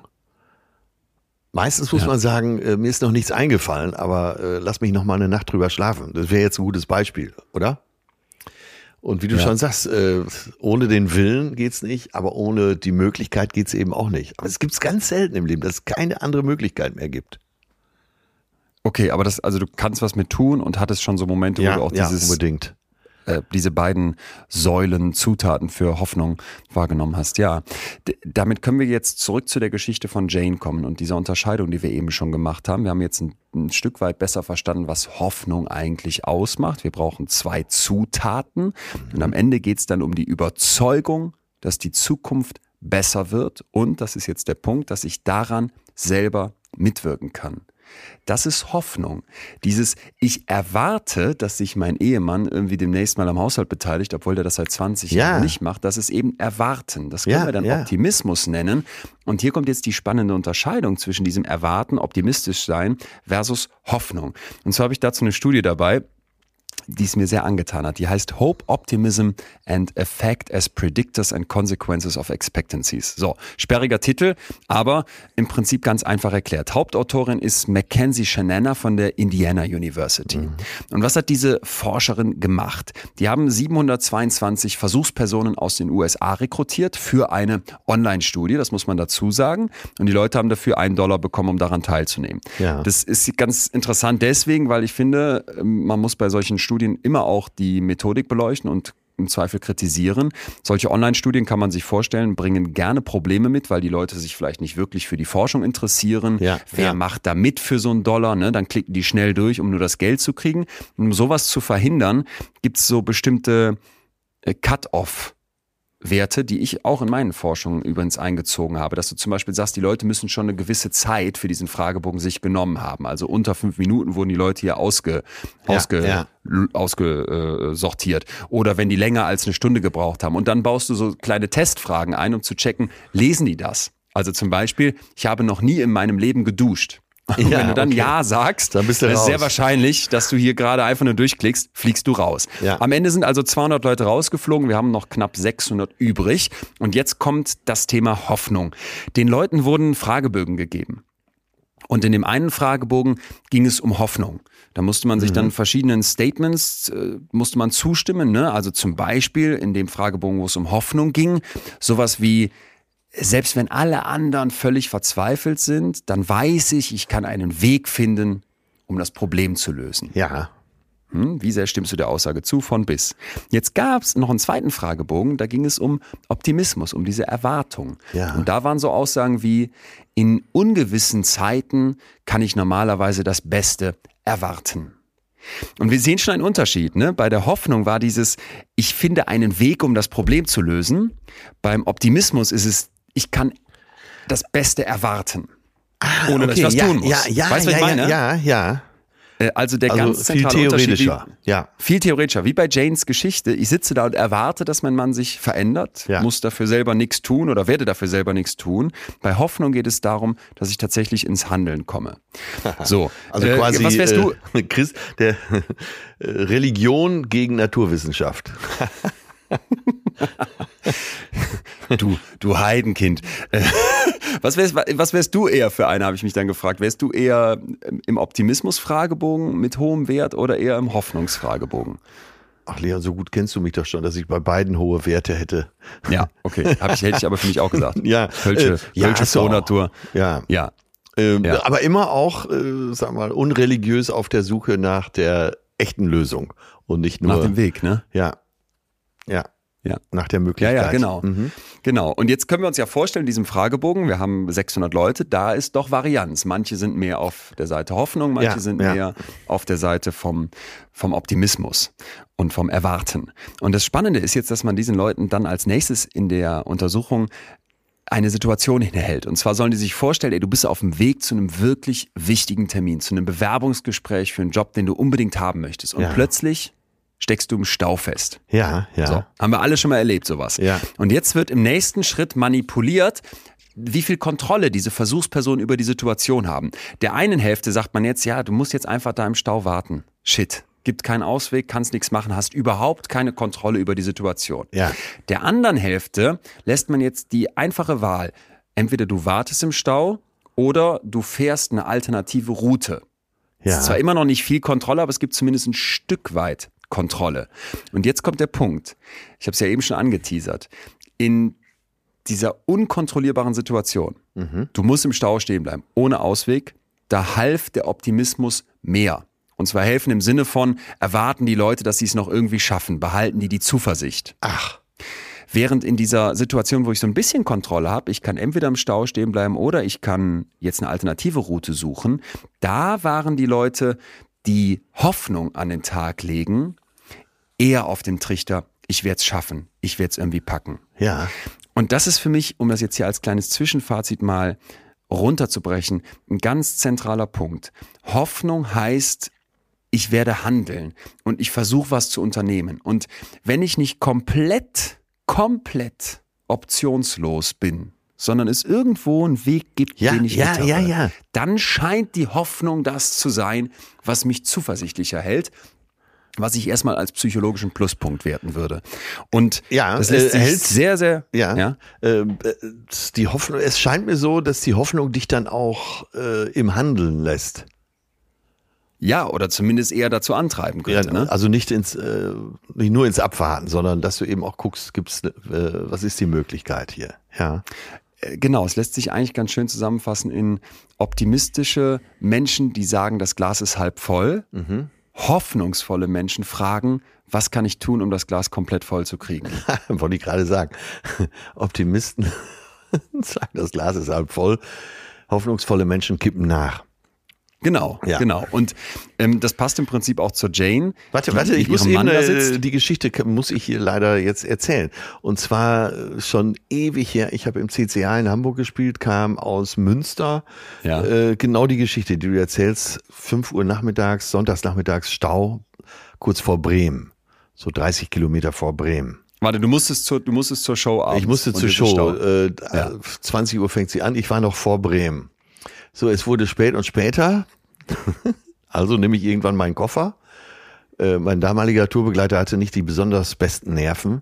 Speaker 2: Meistens muss
Speaker 1: Ja.
Speaker 2: man sagen, äh, mir ist noch nichts eingefallen, aber äh, lass mich noch mal eine Nacht drüber schlafen. Das wäre jetzt ein gutes Beispiel, oder? Und wie du
Speaker 1: Ja.
Speaker 2: schon sagst, äh, ohne den Willen geht's nicht, aber ohne die Möglichkeit geht's eben auch nicht. Aber es gibt's ganz selten im Leben, dass es keine andere Möglichkeit mehr gibt.
Speaker 1: Okay, aber das, also du kannst was mit tun und hattest schon so Momente, wo du auch dieses,
Speaker 2: unbedingt.
Speaker 1: äh, diese beiden Säulen, Zutaten für Hoffnung wahrgenommen hast. Ja, D damit können wir jetzt zurück zu der Geschichte von Jane kommen und dieser Unterscheidung, die wir eben schon gemacht haben. Wir haben jetzt ein, ein Stück weit besser verstanden, was Hoffnung eigentlich ausmacht. Wir brauchen zwei Zutaten und am Ende geht es dann um die Überzeugung, dass die Zukunft besser wird und, das ist jetzt der Punkt, dass ich daran selber mitwirken kann. Das ist Hoffnung. Dieses, ich erwarte, dass sich mein Ehemann irgendwie demnächst mal am Haushalt beteiligt, obwohl der das seit 20
Speaker 2: Ja.
Speaker 1: Jahren nicht macht. Das ist eben Erwarten. Das können
Speaker 2: Ja,
Speaker 1: wir dann
Speaker 2: ja.
Speaker 1: Optimismus nennen. Und hier kommt jetzt die spannende Unterscheidung zwischen diesem Erwarten, optimistisch sein versus Hoffnung. Und zwar habe ich dazu eine Studie dabei, die es mir sehr angetan hat. Die heißt Hope, Optimism and Effect as Predictors and Consequences of Expectancies. So, sperriger Titel, aber im Prinzip ganz einfach erklärt. Hauptautorin ist Mackenzie Shanana von der Indiana University. Und was hat diese Forscherin gemacht? Die haben 722 Versuchspersonen aus den USA rekrutiert für eine Online-Studie, das muss man dazu sagen. Und die Leute haben dafür einen Dollar bekommen, um daran teilzunehmen.
Speaker 2: Ja.
Speaker 1: Das ist ganz interessant deswegen, weil ich finde, man muss bei solchen Studien immer auch die Methodik beleuchten und im Zweifel kritisieren. Solche Online-Studien kann man sich vorstellen, bringen gerne Probleme mit, weil die Leute sich vielleicht nicht wirklich für die Forschung interessieren.
Speaker 2: Ja,
Speaker 1: Wer
Speaker 2: ja.
Speaker 1: macht da mit für so einen Dollar? Ne? Dann klicken die schnell durch, um nur das Geld zu kriegen. Und um sowas zu verhindern, gibt's so bestimmte äh, Cut-off. Werte, die ich auch in meinen Forschungen übrigens eingezogen habe, dass du zum Beispiel sagst, die Leute müssen schon eine gewisse Zeit für diesen Fragebogen sich genommen haben. Also unter fünf Minuten wurden die Leute hier ausge,
Speaker 2: Ja,
Speaker 1: ausge,
Speaker 2: ja.
Speaker 1: ausgesortiert. Oder wenn die länger als eine Stunde gebraucht haben. Und dann baust du so kleine Testfragen ein, um zu checken, lesen die das? Also zum Beispiel, ich habe noch nie in meinem Leben geduscht.
Speaker 2: Ja,
Speaker 1: wenn du dann
Speaker 2: okay.
Speaker 1: Ja sagst,
Speaker 2: Dann bist du
Speaker 1: ist sehr
Speaker 2: raus.
Speaker 1: wahrscheinlich, dass du hier gerade einfach nur durchklickst, fliegst du raus.
Speaker 2: Ja.
Speaker 1: Am Ende sind also 200 Leute rausgeflogen, wir haben noch knapp 600 übrig. Und jetzt kommt das Thema Hoffnung. Den Leuten wurden Fragebögen gegeben. Und in dem einen Fragebogen ging es um Hoffnung. Da musste man sich dann verschiedenen Statements, äh, musste man zustimmen. Ne? Also zum Beispiel in dem Fragebogen, wo es um Hoffnung ging, sowas wie, selbst wenn alle anderen völlig verzweifelt sind, dann weiß ich, ich kann einen Weg finden, um das Problem zu lösen.
Speaker 2: Ja.
Speaker 1: Hm, wie sehr stimmst du der Aussage zu von bis? Jetzt gab es noch einen zweiten Fragebogen, da ging es um Optimismus, um diese Erwartung.
Speaker 2: Ja.
Speaker 1: Und da waren so Aussagen wie, in ungewissen Zeiten kann ich normalerweise das Beste erwarten. Und wir sehen schon einen Unterschied. Ne? Bei der Hoffnung war dieses, ich finde einen Weg, um das Problem zu lösen. Beim Optimismus ist es, ich kann das Beste erwarten. Ohne dass ich was
Speaker 2: ja,
Speaker 1: tun muss.
Speaker 2: Ja, ja,
Speaker 1: weißt du, was
Speaker 2: ja,
Speaker 1: ich meine?
Speaker 2: ja, ja.
Speaker 1: Äh, also der
Speaker 2: Also
Speaker 1: ganz
Speaker 2: viel theoretischer.
Speaker 1: Wie,
Speaker 2: Ja.
Speaker 1: Viel theoretischer. Wie bei Janes Geschichte. Ich sitze da und erwarte, dass mein Mann sich verändert,
Speaker 2: Ja.
Speaker 1: muss dafür selber nichts tun oder werde dafür selber nichts tun. Bei Hoffnung geht es darum, dass ich tatsächlich ins Handeln komme. So.
Speaker 2: Also
Speaker 1: äh,
Speaker 2: quasi
Speaker 1: Was wärst du?
Speaker 2: Äh, Christ, der äh, Religion gegen Naturwissenschaft.
Speaker 1: Du, du Heidenkind. Äh, Was wärst, was wärst du eher für eine, habe ich mich dann gefragt. Wärst du eher im Optimismus-Fragebogen mit hohem Wert oder eher im Hoffnungsfragebogen?
Speaker 2: Ach Leon, so gut kennst du mich doch schon, dass ich bei beiden hohe Werte hätte.
Speaker 1: Ja, okay. Hab ich, hätte ich aber für mich auch gesagt.
Speaker 2: Ja,
Speaker 1: Kölsche,
Speaker 2: äh, ja.
Speaker 1: Frohnatur.
Speaker 2: Ja.
Speaker 1: Ja.
Speaker 2: Ähm,
Speaker 1: Ja.
Speaker 2: Aber immer auch, äh, sag mal, unreligiös auf der Suche nach der echten Lösung und nicht nur
Speaker 1: Nach dem Weg, ne?
Speaker 2: Ja. Ja.
Speaker 1: Ja.
Speaker 2: Nach der
Speaker 1: Ja,
Speaker 2: Möglichkeit.
Speaker 1: ja, genau.
Speaker 2: Mhm.
Speaker 1: Genau. Und jetzt können wir uns ja vorstellen, in diesem Fragebogen, wir haben 600 Leute, da ist doch Varianz. Manche sind mehr auf der Seite Hoffnung, manche
Speaker 2: Ja,
Speaker 1: sind
Speaker 2: ja.
Speaker 1: mehr auf der Seite vom, vom Optimismus und vom Erwarten. Und das Spannende ist jetzt, dass man diesen Leuten dann als nächstes in der Untersuchung eine Situation hinhält. Und zwar sollen die sich vorstellen, ey, du bist auf dem Weg zu einem wirklich wichtigen Termin, zu einem Bewerbungsgespräch für einen Job, den du unbedingt haben möchtest. Und
Speaker 2: Ja.
Speaker 1: plötzlich steckst du im Stau fest.
Speaker 2: Ja, ja.
Speaker 1: So, haben wir alle schon mal erlebt, sowas.
Speaker 2: Ja.
Speaker 1: Und jetzt wird im nächsten Schritt manipuliert, wie viel Kontrolle diese Versuchspersonen über die Situation haben. Der einen Hälfte sagt man jetzt, ja, du musst jetzt einfach da im Stau warten. Shit. Gibt keinen Ausweg, kannst nichts machen, hast überhaupt keine Kontrolle über die Situation.
Speaker 2: Ja.
Speaker 1: Der anderen Hälfte lässt man jetzt die einfache Wahl. Entweder du wartest im Stau oder du fährst eine alternative Route. Es
Speaker 2: Ja.
Speaker 1: ist zwar immer noch nicht viel Kontrolle, aber es gibt zumindest ein Stück weit Kontrolle. Und jetzt kommt der Punkt. Ich habe es ja eben schon angeteasert. In dieser unkontrollierbaren Situation, du musst im Stau stehen bleiben, ohne Ausweg, da half der Optimismus mehr. Und zwar helfen im Sinne von, erwarten die Leute, dass sie es noch irgendwie schaffen, behalten die die Zuversicht.
Speaker 2: Ach,
Speaker 1: Während in dieser Situation, wo ich so ein bisschen Kontrolle habe, ich kann entweder im Stau stehen bleiben oder ich kann jetzt eine alternative Route suchen, da waren die Leute, die Hoffnung an den Tag legen, eher auf dem Trichter, ich werde es schaffen, ich werde es irgendwie packen.
Speaker 2: ja.
Speaker 1: Und das ist für mich, um das jetzt hier als kleines Zwischenfazit mal runterzubrechen, ein ganz zentraler Punkt. Hoffnung heißt, ich werde handeln und ich versuche was zu unternehmen. Und wenn ich nicht komplett, komplett optionslos bin, sondern es irgendwo einen Weg gibt,
Speaker 2: Ja,
Speaker 1: den ich
Speaker 2: ja, ja, ja.
Speaker 1: dann scheint die Hoffnung das zu sein, was mich zuversichtlicher hält, was ich erstmal als psychologischen Pluspunkt werten würde. Und
Speaker 2: Ja,
Speaker 1: das lässt
Speaker 2: äh, hält-
Speaker 1: sehr, sehr,
Speaker 2: Ja.
Speaker 1: ja,
Speaker 2: äh, die Hoffnung, es scheint mir so, dass die Hoffnung dich dann auch äh, im Handeln lässt.
Speaker 1: ja, oder zumindest eher dazu antreiben
Speaker 2: Ja,
Speaker 1: könnte. ne?
Speaker 2: Also nicht ins, äh, nicht nur ins Abwarten, sondern dass du eben auch guckst, gibt's, äh, was ist die Möglichkeit hier? Ja.
Speaker 1: Äh, Genau, es lässt sich eigentlich ganz schön zusammenfassen in optimistische Menschen, die sagen, das Glas ist halb voll. Hoffnungsvolle Menschen fragen, was kann ich tun, um das Glas komplett voll zu kriegen?
Speaker 2: Wollte ich gerade sagen. Optimisten sagen, das Glas ist halb voll. Hoffnungsvolle Menschen kippen nach.
Speaker 1: Genau,
Speaker 2: Ja.
Speaker 1: genau. Und ähm, das passt im Prinzip auch zur Jane.
Speaker 2: Warte, warte, ich muss eben äh, die Geschichte muss ich hier leider jetzt erzählen. Und zwar äh, schon ewig her. Ich habe im CCA in Hamburg gespielt, kam aus Münster.
Speaker 1: Ja.
Speaker 2: Äh, genau die Geschichte, die du erzählst. 5 Uhr nachmittags, sonntags nachmittags Stau, kurz vor Bremen. So 30 Kilometer vor Bremen.
Speaker 1: Warte, du musstest zur, du musstest zur Show abends.
Speaker 2: Ich musste zur Show. Äh,
Speaker 1: Ja.
Speaker 2: 20 Uhr fängt sie an. Ich war noch vor Bremen. So, es wurde spät und später. also nehme ich irgendwann meinen Koffer. Äh, mein damaliger Tourbegleiter hatte nicht die besonders besten Nerven.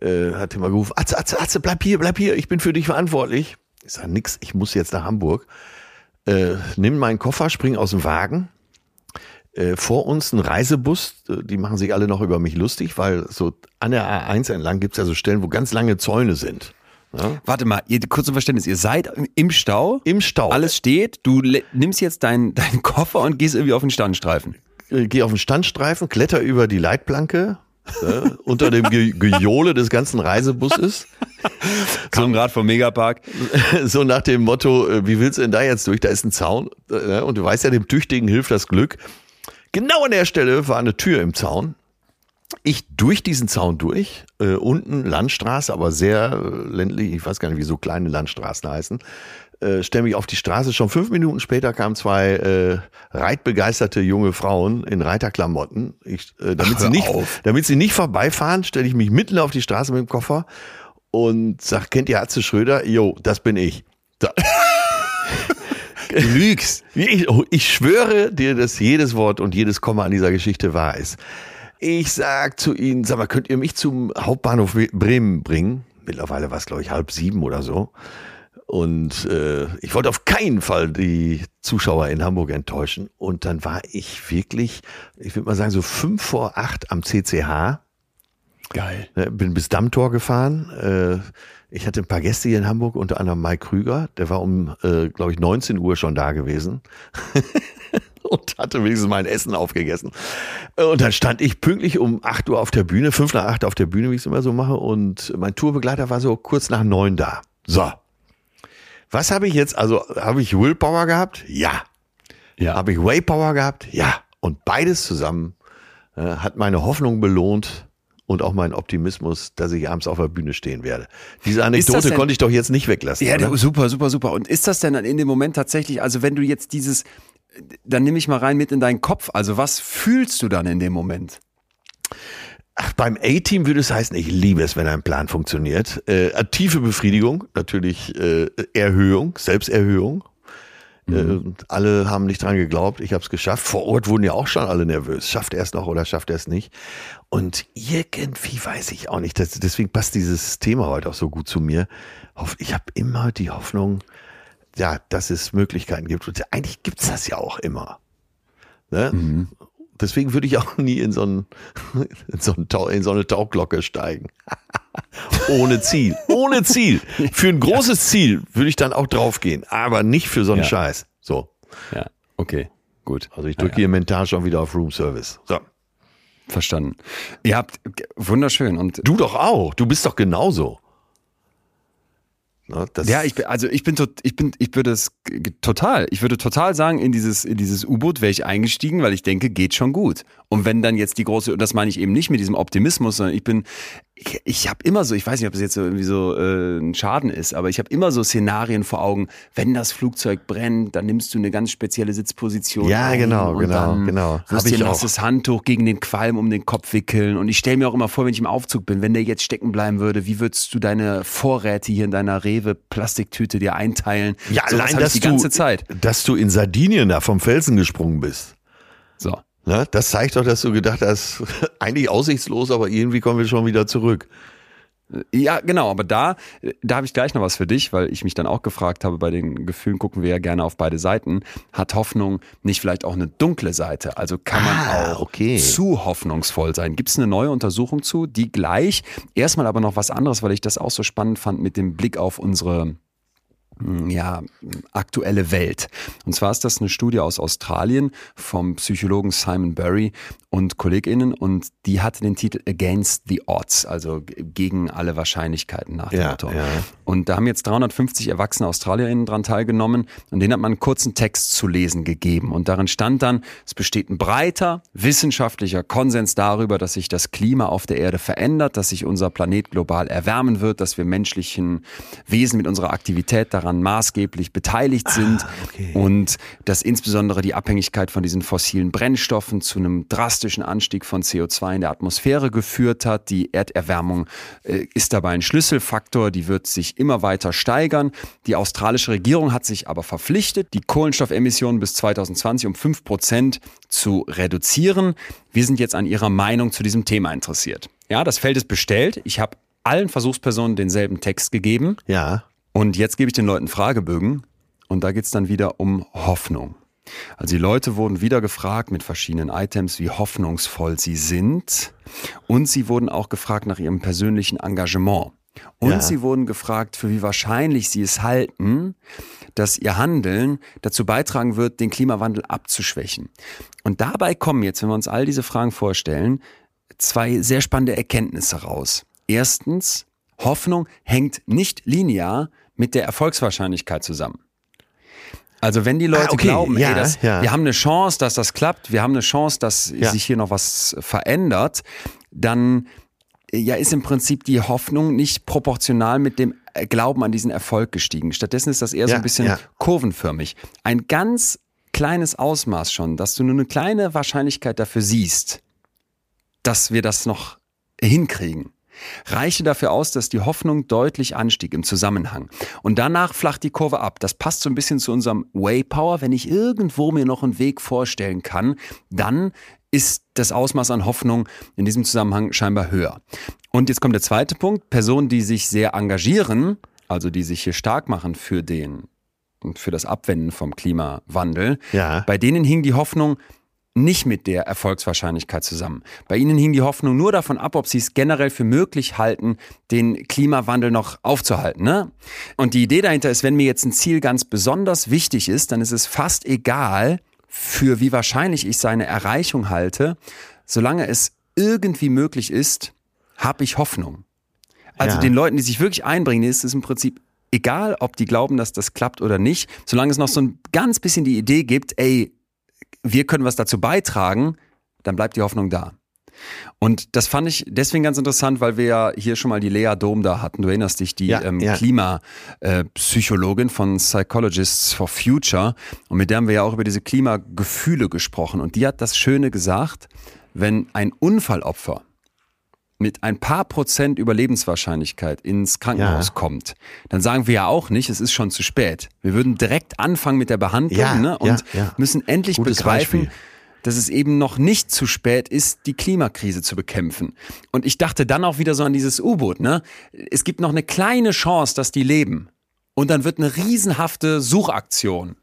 Speaker 2: Äh, hat immer gerufen, Atze, Atze, Atze, bleib hier, bleib hier, ich bin für dich verantwortlich. Ich sage nix, ich muss jetzt nach Hamburg. Äh, nimm meinen Koffer, spring aus dem Wagen. Äh, vor uns ein Reisebus, äh, die machen sich alle noch über mich lustig, weil so an der A1 entlang gibt's ja so Stellen, wo ganz lange Zäune sind.
Speaker 1: Warte mal, ihr, kurz zum Verständnis, ihr seid im- Stau.
Speaker 2: Im Stau.
Speaker 1: Alles steht, du nimmst jetzt deinen deinen Koffer und gehst irgendwie auf den Standstreifen.
Speaker 2: äh, gehe auf den Standstreifen, kletter über die Leitplanke äh, unter dem Ge Gejohle des ganzen Reisebusses.
Speaker 1: Kam gerade vom Megapark.
Speaker 2: so nach dem Motto, äh, wie willst du denn da jetzt durch? Da ist ein Zaun. Äh, und du weißt ja, dem Tüchtigen hilft das Glück. Genau an der Stelle war eine Tür im Zaun. Ich durch diesen Zaun durch, äh, unten Landstraße, aber sehr äh, ländlich, ich weiß gar nicht, wie so kleine Landstraßen heißen, äh, stelle mich auf die Straße. Schon fünf Minuten später kamen zwei äh, reitbegeisterte junge Frauen in Reiterklamotten. Ich, äh, damit,
Speaker 1: Ach,
Speaker 2: sie nicht,
Speaker 1: auf.
Speaker 2: damit sie nicht vorbeifahren, stelle ich mich mitten auf die Straße mit dem Koffer und sag, kennt ihr Atze Schröder? Jo, das bin ich. Da,
Speaker 1: Du lügst.
Speaker 2: ich, ich schwöre dir, dass jedes Wort und jedes Komma an dieser Geschichte wahr ist. Ich sag zu ihnen, sag mal, könnt ihr mich zum Hauptbahnhof Bremen bringen? Mittlerweile war es, glaube ich, halb sieben oder so. Und äh, ich wollte auf keinen Fall die Zuschauer in Hamburg enttäuschen. Und dann war ich wirklich, ich würde mal sagen, so fünf vor acht am CCH.
Speaker 1: Geil.
Speaker 2: Ne, Bin bis Dammtor gefahren. Äh, Ich hatte ein paar Gäste hier in Hamburg, unter anderem Mike Krüger. Der war um, äh, glaube ich, 19 Uhr schon da gewesen. und hatte wenigstens mein Essen aufgegessen. Und dann stand ich pünktlich um 8 Uhr auf der Bühne, 5 nach 8 auf der Bühne, wie ich es immer so mache. Und mein Tourbegleiter war so kurz nach 9 da. So. Was habe ich jetzt? Also, habe ich Willpower gehabt? Ja.
Speaker 1: Ja.
Speaker 2: Habe ich Waypower gehabt? Ja. Und beides zusammen äh, hat meine Hoffnung belohnt und auch meinen Optimismus, dass ich abends auf der Bühne stehen werde. Diese Anekdote
Speaker 1: denn-
Speaker 2: konnte ich doch jetzt nicht weglassen.
Speaker 1: Ja,
Speaker 2: oder?
Speaker 1: super, super, super. Und ist das denn dann in dem Moment tatsächlich, also wenn du jetzt dieses, dann nehme ich mal rein mit in deinen Kopf, also was fühlst du dann in dem Moment?
Speaker 2: Ach, beim A-Team würde es heißen, ich liebe es, wenn ein Plan funktioniert. Äh, tiefe Befriedigung, natürlich äh, Erhöhung, Selbsterhöhung. Äh, alle haben nicht dran geglaubt, ich habe es geschafft. Vor Ort wurden ja auch schon alle nervös. Schafft er es noch oder schafft er es nicht? Und irgendwie weiß ich auch nicht. Das, deswegen passt dieses Thema heute auch so gut zu mir. Ich habe immer die Hoffnung, ja, dass es Möglichkeiten gibt. Und eigentlich gibt's das ja auch immer. Ne? Deswegen würde ich auch nie in so, ein, in, so ein Tau, in so eine Tauglocke steigen. Ohne Ziel. Ohne Ziel. Für ein großes Ziel würde ich dann auch draufgehen, aber nicht für so einen
Speaker 1: Ja.
Speaker 2: Scheiß. So.
Speaker 1: Ja, okay, gut.
Speaker 2: Also ich drücke hier mental schon wieder auf Room Service. So.
Speaker 1: Verstanden. Ihr habt, wunderschön und
Speaker 2: Du doch auch. Du bist doch genauso. Das,
Speaker 1: Ja, ich bin, also ich bin, tot, ich bin, ich würde es total, ich würde total sagen, in dieses, in dieses U-Boot wäre ich eingestiegen, weil ich denke, geht schon gut. Und wenn dann jetzt die große, und das meine ich eben nicht mit diesem Optimismus, sondern ich bin, ich, ich habe immer so, ich weiß nicht, ob es jetzt so irgendwie so äh, ein Schaden ist, aber ich habe immer so Szenarien vor Augen, wenn das Flugzeug brennt, dann nimmst du eine ganz spezielle Sitzposition.
Speaker 2: Ja, genau,
Speaker 1: und
Speaker 2: genau,
Speaker 1: dann
Speaker 2: genau. Hab
Speaker 1: dir
Speaker 2: ich auch.
Speaker 1: nasses Handtuch gegen den Qualm um den Kopf wickeln. Und ich stelle mir auch immer vor, wenn ich im Aufzug bin, wenn der jetzt stecken bleiben würde, wie würdest du deine Vorräte hier in deiner Rewe-Plastiktüte dir einteilen?
Speaker 2: ja
Speaker 1: Sowas
Speaker 2: allein, dass
Speaker 1: die
Speaker 2: du,
Speaker 1: ganze Zeit.
Speaker 2: dass du in Sardinien da vom Felsen gesprungen bist.
Speaker 1: So.
Speaker 2: Ne? Das zeigt doch, dass du gedacht hast, eigentlich aussichtslos, aber irgendwie kommen wir schon wieder zurück.
Speaker 1: Ja, genau, aber da, da habe ich gleich noch was für dich, weil ich mich dann auch gefragt habe, bei den Gefühlen gucken wir ja gerne auf beide Seiten. Hat Hoffnung nicht vielleicht auch eine dunkle Seite? Also kann man
Speaker 2: Ah,
Speaker 1: auch
Speaker 2: okay.
Speaker 1: zu hoffnungsvoll sein? Gibt es eine neue Untersuchung zu, die gleich, erstmal aber noch was anderes, weil ich das auch so spannend fand mit dem Blick auf unsere ja, aktuelle Welt. Und zwar ist das eine Studie aus Australien vom Psychologen Simon Burry und KollegInnen und die hatte den Titel Against the Odds, also gegen alle Wahrscheinlichkeiten nach dem
Speaker 2: Ja,
Speaker 1: Motto.
Speaker 2: ja.
Speaker 1: Und da haben jetzt 350 erwachsene AustralierInnen dran teilgenommen und denen hat man einen kurzen Text zu lesen gegeben. Und darin stand dann, es besteht ein breiter wissenschaftlicher Konsens darüber, dass sich das Klima auf der Erde verändert, dass sich unser Planet global erwärmen wird, dass wir menschlichen Wesen mit unserer Aktivität daran maßgeblich beteiligt sind und dass insbesondere die Abhängigkeit von diesen fossilen Brennstoffen zu einem drastischen Anstieg von CO2 in der Atmosphäre geführt hat. Die Erderwärmung äh, ist dabei ein Schlüsselfaktor, die wird sich immer weiter steigern. Die australische Regierung hat sich aber verpflichtet, die Kohlenstoffemissionen bis 2020 um 5 Prozent zu reduzieren. Wir sind jetzt an ihrer Meinung zu diesem Thema interessiert. Ja, das Feld ist bestellt. Ich habe allen Versuchspersonen denselben Text gegeben.
Speaker 2: Ja.
Speaker 1: Und jetzt gebe ich den Leuten Fragebögen und da geht's dann wieder um Hoffnung. Also die Leute wurden wieder gefragt mit verschiedenen Items, wie hoffnungsvoll sie sind. Und sie wurden auch gefragt nach ihrem persönlichen Engagement. Und
Speaker 2: Ja.
Speaker 1: sie wurden gefragt, für wie wahrscheinlich sie es halten, dass ihr Handeln dazu beitragen wird, den Klimawandel abzuschwächen. Und dabei kommen jetzt, wenn wir uns all diese Fragen vorstellen, zwei sehr spannende Erkenntnisse raus. Erstens, Hoffnung hängt nicht linear mit der Erfolgswahrscheinlichkeit zusammen. Also wenn die Leute
Speaker 2: Ah, okay,
Speaker 1: glauben,
Speaker 2: ja,
Speaker 1: ey, das,
Speaker 2: ja.
Speaker 1: wir haben eine Chance, dass das klappt, wir haben eine Chance, dass sich hier noch was verändert, dann ja, ist im Prinzip die Hoffnung nicht proportional mit dem Glauben an diesen Erfolg gestiegen. Stattdessen ist das eher so ein bisschen ja. kurvenförmig. Ein ganz kleines Ausmaß schon, dass du nur eine kleine Wahrscheinlichkeit dafür siehst, dass wir das noch hinkriegen reichte dafür aus, dass die Hoffnung deutlich anstieg im Zusammenhang. Und danach flacht die Kurve ab. Das passt so ein bisschen zu unserem Waypower. Wenn ich irgendwo mir noch einen Weg vorstellen kann, dann ist das Ausmaß an Hoffnung in diesem Zusammenhang scheinbar höher. Und jetzt kommt der zweite Punkt. Personen, die sich sehr engagieren, also die sich hier stark machen für den und für das Abwenden vom Klimawandel, ja. bei denen hing die Hoffnung nicht mit der Erfolgswahrscheinlichkeit zusammen. Bei ihnen hing die Hoffnung nur davon ab, ob sie es generell für möglich halten, den Klimawandel noch aufzuhalten. Ne? Und die Idee dahinter ist, wenn mir jetzt ein Ziel ganz besonders wichtig ist, dann ist es fast egal, für wie wahrscheinlich ich seine Erreichung halte, solange es irgendwie möglich ist, habe ich Hoffnung. Also ja. den Leuten, die sich wirklich einbringen, ist es im Prinzip egal, ob die glauben, dass das klappt oder nicht, solange es noch so ein ganz bisschen die Idee gibt, ey, wir können was dazu beitragen, dann bleibt die Hoffnung da. Und das fand ich deswegen ganz interessant, weil wir ja hier schon mal die Lea Dom da hatten. Du erinnerst dich, die ja, ähm, ja. Klimapsychologin äh, von Psychologists for Future. Und mit der haben wir ja auch über diese Klimagefühle gesprochen. Und die hat das Schöne gesagt, wenn ein Unfallopfer mit ein paar Prozent Überlebenswahrscheinlichkeit ins Krankenhaus ja. kommt, dann sagen wir ja auch nicht, es ist schon zu spät. Wir würden direkt anfangen mit der Behandlung ja, ne, und ja, müssen endlich Gutes begreifen, Beispiel. dass es eben noch nicht zu spät ist, die Klimakrise zu bekämpfen. Und ich dachte dann auch wieder so an dieses U-Boot. Ne? Es gibt noch eine kleine Chance, dass die leben. Und dann wird eine riesenhafte Suchaktion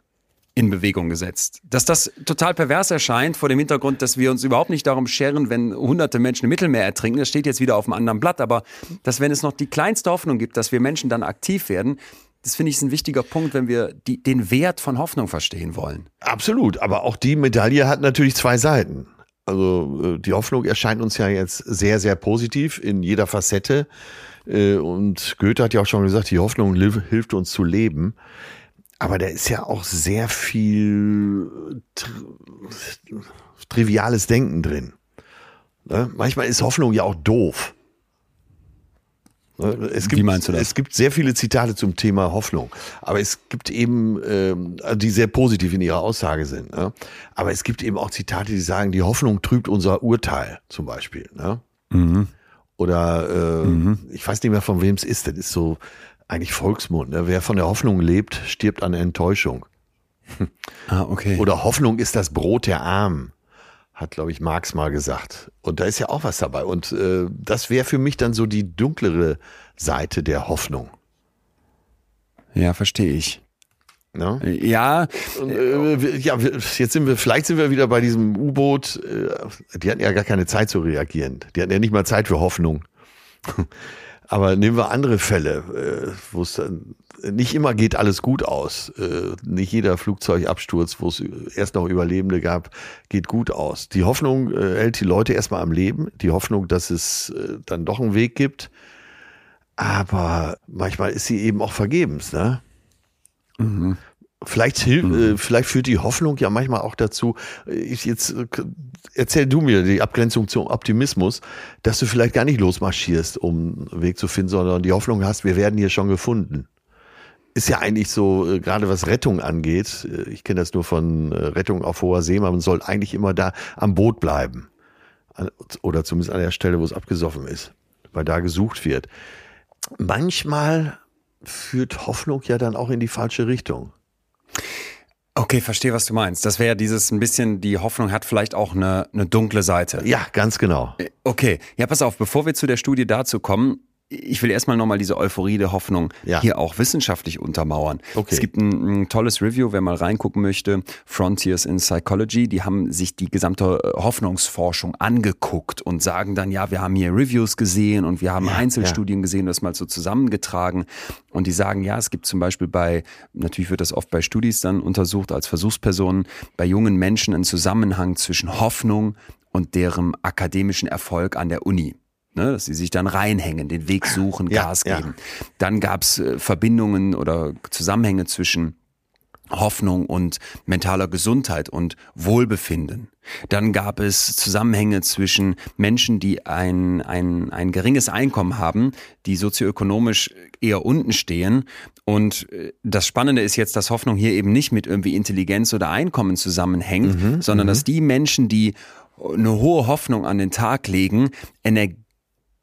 Speaker 1: in Bewegung gesetzt. Dass das total pervers erscheint vor dem Hintergrund, dass wir uns überhaupt nicht darum scheren, wenn hunderte Menschen im Mittelmeer ertrinken, das steht jetzt wieder auf einem anderen Blatt, aber dass wenn es noch die kleinste Hoffnung gibt, dass wir Menschen dann aktiv werden, das finde ich ist ein wichtiger Punkt, wenn wir die, den Wert von Hoffnung verstehen wollen.
Speaker 2: Absolut, aber auch die Medaille hat natürlich zwei Seiten. Also äh, die Hoffnung erscheint uns ja jetzt sehr, sehr positiv in jeder Facette. Äh, und Goethe hat ja auch schon gesagt, die Hoffnung hilft uns zu leben. Aber da ist ja auch sehr viel tri triviales Denken drin. Ne? Manchmal ist Hoffnung ja auch doof. Ne? Es gibt,
Speaker 1: Wie meinst du das?
Speaker 2: Es gibt sehr viele Zitate zum Thema Hoffnung, aber es gibt eben, ähm, die sehr positiv in ihrer Aussage sind. Ne? Aber es gibt eben auch Zitate, die sagen, die Hoffnung trübt unser Urteil, zum Beispiel. Ne? Mhm. Oder äh, mhm. ich weiß nicht mehr, von wem es ist. Das ist so eigentlich Volksmund. Ne? Wer von der Hoffnung lebt, stirbt an Enttäuschung.
Speaker 1: Ah, okay.
Speaker 2: Oder Hoffnung ist das Brot der Armen, hat, glaube ich, Marx mal gesagt. Und da ist ja auch was dabei. Und äh, das wäre für mich dann so die dunklere Seite der Hoffnung.
Speaker 1: Ja, verstehe ich.
Speaker 2: No?
Speaker 1: Ja.
Speaker 2: Äh, ja, jetzt sind wir, vielleicht sind wir wieder bei diesem U-Boot. Äh, die hatten ja gar keine Zeit zu reagieren. Die hatten ja nicht mal Zeit für Hoffnung. Aber nehmen wir andere Fälle, äh, wo es dann nicht immer geht alles gut aus. Äh, nicht jeder Flugzeugabsturz, wo es erst noch Überlebende gab, geht gut aus. Die Hoffnung äh, hält die Leute erstmal am Leben. Die Hoffnung, dass es dann doch einen Weg gibt. Aber manchmal ist sie eben auch vergebens, ne? Mhm. Vielleicht, hilft, mhm. äh, vielleicht führt die Hoffnung ja manchmal auch dazu, äh, ich jetzt äh, erzähl du mir die Abgrenzung zum Optimismus, dass du vielleicht gar nicht losmarschierst, um einen Weg zu finden, sondern die Hoffnung hast, wir werden hier schon gefunden. Ist ja eigentlich so, gerade was Rettung angeht, ich kenne das nur von Rettung auf hoher See, man soll eigentlich immer da am Boot bleiben. Oder zumindest an der Stelle, wo es abgesoffen ist, weil da gesucht wird. Manchmal führt Hoffnung ja dann auch in die falsche Richtung.
Speaker 1: Okay, verstehe, was du meinst. Das wäre ja dieses ein bisschen, die Hoffnung hat vielleicht auch eine, eine dunkle Seite.
Speaker 2: Ja, ganz genau.
Speaker 1: Äh, okay, ja, pass auf, bevor wir zu der Studie dazu kommen, ich will erstmal nochmal diese Euphorie der Hoffnung ja. hier auch wissenschaftlich untermauern. Okay. Es gibt ein, ein, tolles Review, wer mal reingucken möchte, Frontiers in Psychology, die haben sich die gesamte äh, Hoffnungsforschung angeguckt und sagen dann, ja, wir haben hier Reviews gesehen und wir haben ja, Einzelstudien ja. gesehen, das mal so zusammengetragen. Und die sagen, ja, es gibt zum Beispiel bei, natürlich wird das oft bei Studis dann untersucht als Versuchspersonen, bei jungen Menschen einen Zusammenhang zwischen Hoffnung und deren akademischen Erfolg an der Uni ne, dass sie sich dann reinhängen, den Weg suchen, Gas ja, geben. Ja. Dann gab's äh, Verbindungen oder Zusammenhänge zwischen Hoffnung und mentaler Gesundheit und Wohlbefinden. Dann gab es Zusammenhänge zwischen Menschen, die ein, ein, ein geringes Einkommen haben, die sozioökonomisch eher unten stehen. Und äh, das Spannende ist jetzt, dass Hoffnung hier eben nicht mit irgendwie Intelligenz oder Einkommen zusammenhängt, mhm, sondern mhm. dass die Menschen, die eine hohe Hoffnung an den Tag legen, Energie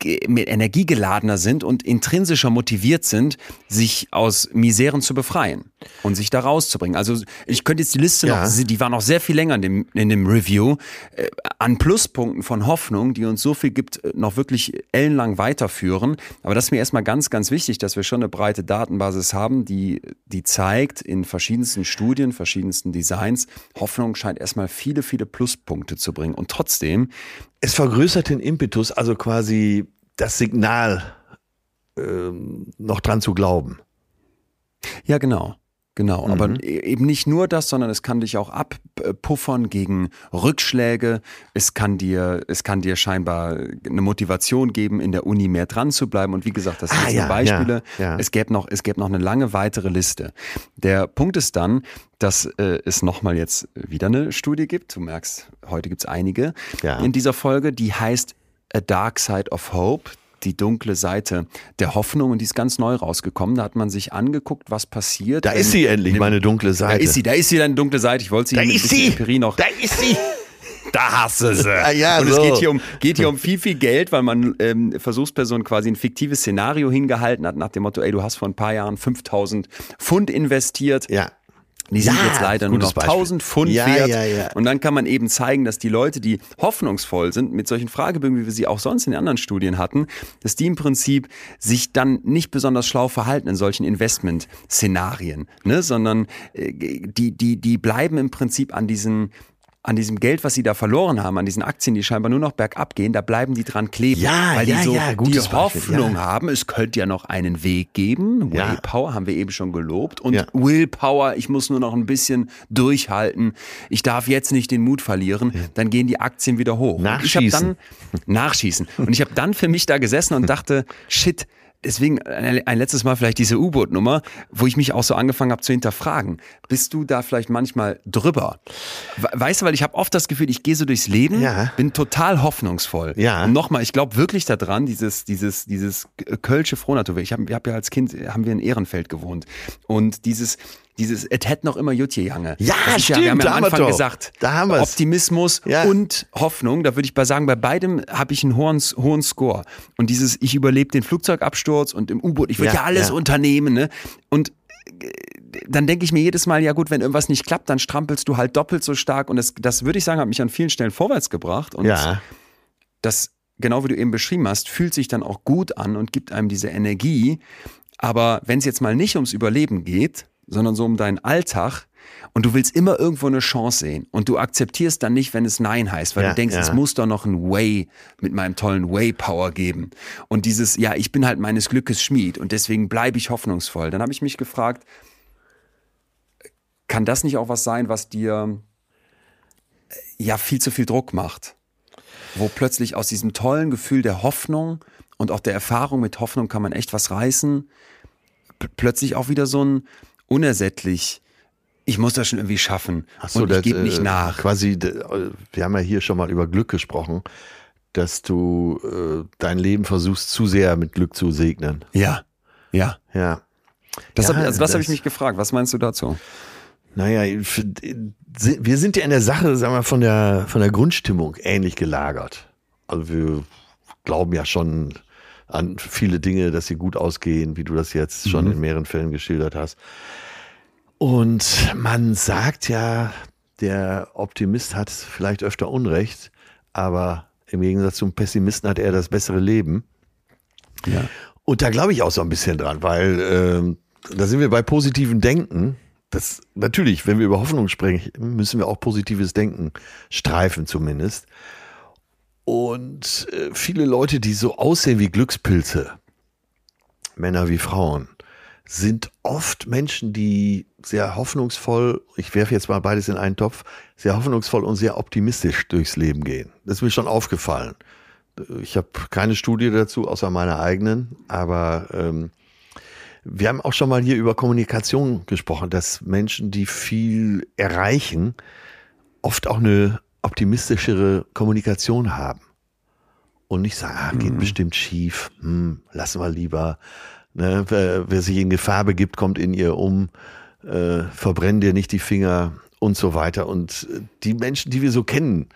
Speaker 1: energiegeladener sind und intrinsischer motiviert sind, sich aus Miseren zu befreien und sich da rauszubringen. Also ich könnte jetzt die Liste ja. noch, die war noch sehr viel länger in dem, in dem Review, äh, an Pluspunkten von Hoffnung, die uns so viel gibt, äh, noch wirklich ellenlang weiterführen. Aber das ist mir erstmal ganz, ganz wichtig, dass wir schon eine breite Datenbasis haben, die, die zeigt in verschiedensten Studien, verschiedensten Designs, Hoffnung scheint erstmal viele, viele Pluspunkte zu bringen. Und trotzdem
Speaker 2: es vergrößert den Impetus, also quasi das Signal ähm, noch dran zu glauben.
Speaker 1: Ja, genau. Genau, mhm. aber eben nicht nur das, sondern es kann dich auch abpuffern gegen Rückschläge. Es kann dir, es kann dir scheinbar eine Motivation geben, in der Uni mehr dran zu bleiben. Und wie gesagt, das sind ah, ja, Beispiele. Ja, ja. Es gäbe noch, es gäbe noch eine lange weitere Liste. Der Punkt ist dann, dass äh, es nochmal jetzt wieder eine Studie gibt. Du merkst, heute gibt's einige in dieser Folge, die heißt A Dark Side of Hope die dunkle Seite der Hoffnung und die ist ganz neu rausgekommen. Da hat man sich angeguckt, was passiert.
Speaker 2: Da ist sie endlich, meine dunkle Seite.
Speaker 1: Da ist sie, da ist sie deine dunkle Seite. Ich wollte sie
Speaker 2: da mit ist sie. Empirie
Speaker 1: noch.
Speaker 2: Da ist sie.
Speaker 1: Da hast du sie.
Speaker 2: Ah, ja,
Speaker 1: und
Speaker 2: so.
Speaker 1: es geht hier, um, geht hier um viel, viel Geld, weil man ähm, Versuchspersonen quasi ein fiktives Szenario hingehalten hat, nach dem Motto, ey, du hast vor ein paar Jahren 5000 Pfund investiert.
Speaker 2: Ja.
Speaker 1: Die sind ja, jetzt leider nur noch Beispiel. 1000 Pfund
Speaker 2: ja,
Speaker 1: wert.
Speaker 2: Ja, ja.
Speaker 1: Und dann kann man eben zeigen, dass die Leute, die hoffnungsvoll sind, mit solchen Fragebögen, wie wir sie auch sonst in den anderen Studien hatten, dass die im Prinzip sich dann nicht besonders schlau verhalten in solchen Investment-Szenarien, ne? sondern äh, die, die, die bleiben im Prinzip an diesen an diesem Geld, was sie da verloren haben, an diesen Aktien, die scheinbar nur noch bergab gehen, da bleiben die dran kleben.
Speaker 2: Ja,
Speaker 1: weil die
Speaker 2: ja,
Speaker 1: so
Speaker 2: ja,
Speaker 1: die Hoffnung ja. haben, es könnte ja noch einen Weg geben.
Speaker 2: Ja.
Speaker 1: Willpower haben wir eben schon gelobt. Und ja. Willpower, ich muss nur noch ein bisschen durchhalten. Ich darf jetzt nicht den Mut verlieren. Dann gehen die Aktien wieder hoch.
Speaker 2: Nachschießen.
Speaker 1: ich dann, nachschießen. Und ich habe dann für mich da gesessen und dachte, shit, deswegen ein letztes Mal vielleicht diese U-Boot-Nummer, wo ich mich auch so angefangen habe zu hinterfragen. Bist du da vielleicht manchmal drüber? Weißt du, weil ich habe oft das Gefühl, ich gehe so durchs Leben,
Speaker 2: ja.
Speaker 1: bin total hoffnungsvoll.
Speaker 2: Ja.
Speaker 1: Und nochmal, ich glaube wirklich daran, dieses, dieses, dieses Kölsche Frohnatur. Ich habe hab ja als Kind, haben wir in Ehrenfeld gewohnt. Und dieses, dieses, es hätte noch immer Jutje Jange.
Speaker 2: Ja,
Speaker 1: das
Speaker 2: stimmt.
Speaker 1: Ja, wir haben ja
Speaker 2: am
Speaker 1: Anfang gesagt,
Speaker 2: da haben wir's.
Speaker 1: Optimismus
Speaker 2: ja.
Speaker 1: und Hoffnung. Da würde ich bei sagen, bei beidem habe ich einen hohen, hohen Score. Und dieses, ich überlebe den Flugzeugabsturz und im U-Boot, ich würde ja, ja, alles unternehmen. Ne? Und äh, dann denke ich mir jedes Mal, ja gut, wenn irgendwas nicht klappt, dann strampelst du halt doppelt so stark. Und das, das würde ich sagen, hat mich an vielen Stellen vorwärts gebracht. Und
Speaker 2: ja.
Speaker 1: das, genau wie du eben beschrieben hast, fühlt sich dann auch gut an und gibt einem diese Energie. Aber wenn es jetzt mal nicht ums Überleben geht, sondern so um deinen Alltag. Und du willst immer irgendwo eine Chance sehen. Und du akzeptierst dann nicht, wenn es Nein heißt, weil
Speaker 2: ja,
Speaker 1: du denkst,
Speaker 2: ja.
Speaker 1: es muss doch noch ein Way mit meinem tollen Way-Power geben. Und dieses, ja, ich bin halt meines Glückes Schmied und deswegen bleibe ich hoffnungsvoll. Dann habe ich mich gefragt, kann das nicht auch was sein, was dir ja viel zu viel Druck macht? Wo plötzlich aus diesem tollen Gefühl der Hoffnung und auch der Erfahrung mit Hoffnung kann man echt was reißen, plötzlich auch wieder so ein unersättlich. Ich muss das schon irgendwie schaffen.
Speaker 2: Ach so,
Speaker 1: und ich
Speaker 2: das,
Speaker 1: gebe nicht
Speaker 2: äh,
Speaker 1: nach.
Speaker 2: Quasi, wir haben ja hier schon mal über Glück gesprochen, dass du äh, dein Leben versuchst zu sehr mit Glück zu segnen.
Speaker 1: Ja, ja.
Speaker 2: Ja.
Speaker 1: Das,
Speaker 2: Ja,
Speaker 1: hab, also das,
Speaker 2: das-
Speaker 1: habe ich mich gefragt. Was meinst du dazu?
Speaker 2: Naja, wir sind ja in der Sache, sagen wir, von der, von der Grundstimmung ähnlich gelagert. Also wir glauben ja schon an viele Dinge, dass sie gut ausgehen, wie du das jetzt schon
Speaker 1: Mhm.
Speaker 2: in mehreren Fällen geschildert hast. Und man sagt ja, der Optimist hat vielleicht öfter Unrecht, aber im Gegensatz zum Pessimisten hat er das bessere Leben.
Speaker 1: Ja.
Speaker 2: Und da glaube ich auch so ein bisschen dran, weil ähm, da sind wir bei positiven Denken. Das natürlich, wenn wir über Hoffnung sprechen, müssen wir auch positives Denken streifen zumindest. Und äh, viele Leute, die so aussehen wie Glückspilze, Männer wie Frauen, sind oft Menschen, die sehr hoffnungsvoll, ich werfe jetzt mal beides in einen Topf, sehr hoffnungsvoll und sehr optimistisch durchs Leben gehen. Das ist mir schon aufgefallen. Ich habe keine Studie dazu, außer meiner eigenen, aber ähm, Wir haben auch schon mal hier über Kommunikation gesprochen, dass Menschen, die viel erreichen, oft auch eine optimistischere Kommunikation haben. Und nicht sagen, ah, geht mhm. bestimmt schief, hm, lassen wir lieber. Ne, wer, wer, sich in Gefahr begibt, kommt in ihr um, äh, verbrenn dir nicht die Finger und so weiter. Und äh, die Menschen, die wir so kennen,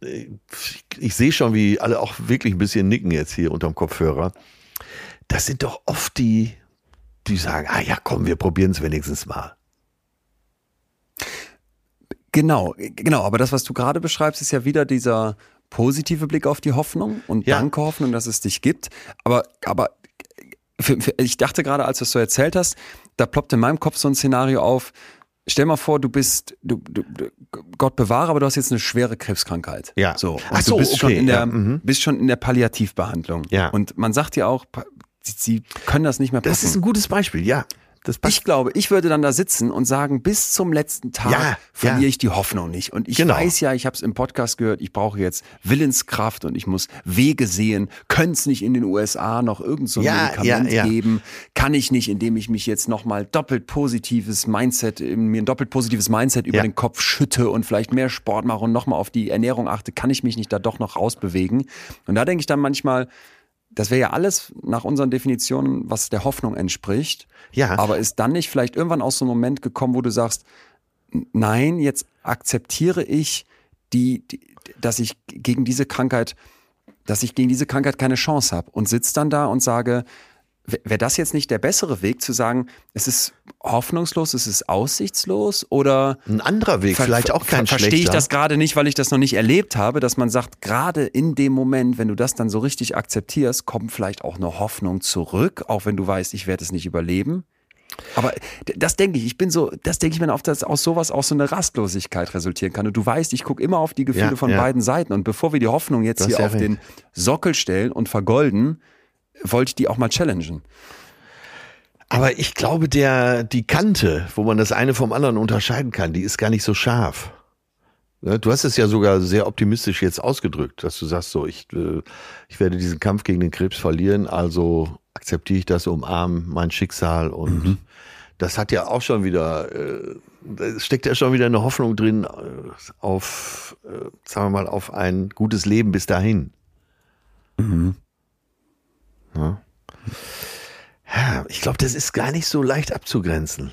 Speaker 2: ich, ich sehe schon, wie alle auch wirklich ein bisschen nicken jetzt hier unterm Kopfhörer. Das sind doch oft die, die sagen, ah ja, komm, wir probieren es wenigstens mal.
Speaker 1: Genau, genau. Aber das, was du gerade beschreibst, ist ja wieder dieser positive Blick auf die Hoffnung und ja. danke Hoffnung, dass es dich gibt. Aber, aber für, für, ich dachte gerade, als du es so erzählt hast, da ploppt in meinem Kopf so ein Szenario auf, stell mal vor, du bist, du, du, Gott bewahre, aber du hast jetzt eine schwere Krebskrankheit.
Speaker 2: Ja.
Speaker 1: So. Und
Speaker 2: Ach so,
Speaker 1: du bist
Speaker 2: okay,
Speaker 1: schon in der,
Speaker 2: ja, mhm.
Speaker 1: bist schon in der Palliativbehandlung.
Speaker 2: Ja.
Speaker 1: Und man sagt ja auch, sie, können das nicht mehr packen.
Speaker 2: Das ist ein gutes Beispiel, ja.
Speaker 1: Ich glaube, ich würde dann da sitzen und sagen, bis zum letzten Tag
Speaker 2: ja,
Speaker 1: verliere
Speaker 2: ja.
Speaker 1: ich die Hoffnung nicht. Und ich
Speaker 2: Genau.
Speaker 1: weiß ja, ich habe es im Podcast gehört, ich brauche jetzt Willenskraft und ich muss Wege sehen. Könnte es nicht in den USA noch irgend so ein
Speaker 2: Ja,
Speaker 1: Medikament geben? Kann ich nicht, indem ich mich jetzt nochmal doppelt positives Mindset, mir ein doppelt positives Mindset über den Kopf schütte und vielleicht mehr Sport mache und nochmal auf die Ernährung achte, kann ich mich nicht da doch noch rausbewegen? Und da denke ich dann manchmal, das wäre ja alles nach unseren Definitionen, was der Hoffnung entspricht.
Speaker 2: Ja.
Speaker 1: Aber ist dann nicht vielleicht irgendwann aus so einem Moment gekommen, wo du sagst, nein, jetzt akzeptiere ich die, die dass ich gegen diese Krankheit, dass ich gegen diese Krankheit keine Chance habe und sitze dann da und sage, wäre das jetzt nicht der bessere Weg zu sagen, es ist hoffnungslos, es ist aussichtslos oder
Speaker 2: Ein anderer Weg, vielleicht auch kein
Speaker 1: ver- Verstehe ich das gerade nicht, weil ich das noch nicht erlebt habe, dass man sagt, gerade in dem Moment, wenn du das dann so richtig akzeptierst, kommt vielleicht auch eine Hoffnung zurück, auch wenn du weißt, ich werde es nicht überleben. Aber das denke ich, ich bin so, das denke ich mir oft, dass aus sowas auch so eine Rastlosigkeit resultieren kann. Und du weißt, ich gucke immer auf die Gefühle
Speaker 2: Ja,
Speaker 1: von
Speaker 2: ja.
Speaker 1: beiden Seiten. Und bevor wir die Hoffnung jetzt
Speaker 2: Du hast
Speaker 1: hier auf
Speaker 2: recht.
Speaker 1: den Sockel stellen und vergolden, wollte ich die auch mal challengen.
Speaker 2: Aber ich glaube, der, die Kante, wo man das eine vom anderen unterscheiden kann, die ist gar nicht so scharf. Ne, Du hast es ja sogar sehr optimistisch jetzt ausgedrückt, dass du sagst, so, ich, äh, ich werde diesen Kampf gegen den Krebs verlieren, also akzeptiere ich das, umarme mein Schicksal und das hat ja auch schon wieder, äh, da steckt ja schon wieder eine Hoffnung drin äh, auf, äh, sagen wir mal, auf ein gutes Leben bis dahin. Ja. Ja, ich glaube, das ist gar nicht so leicht abzugrenzen.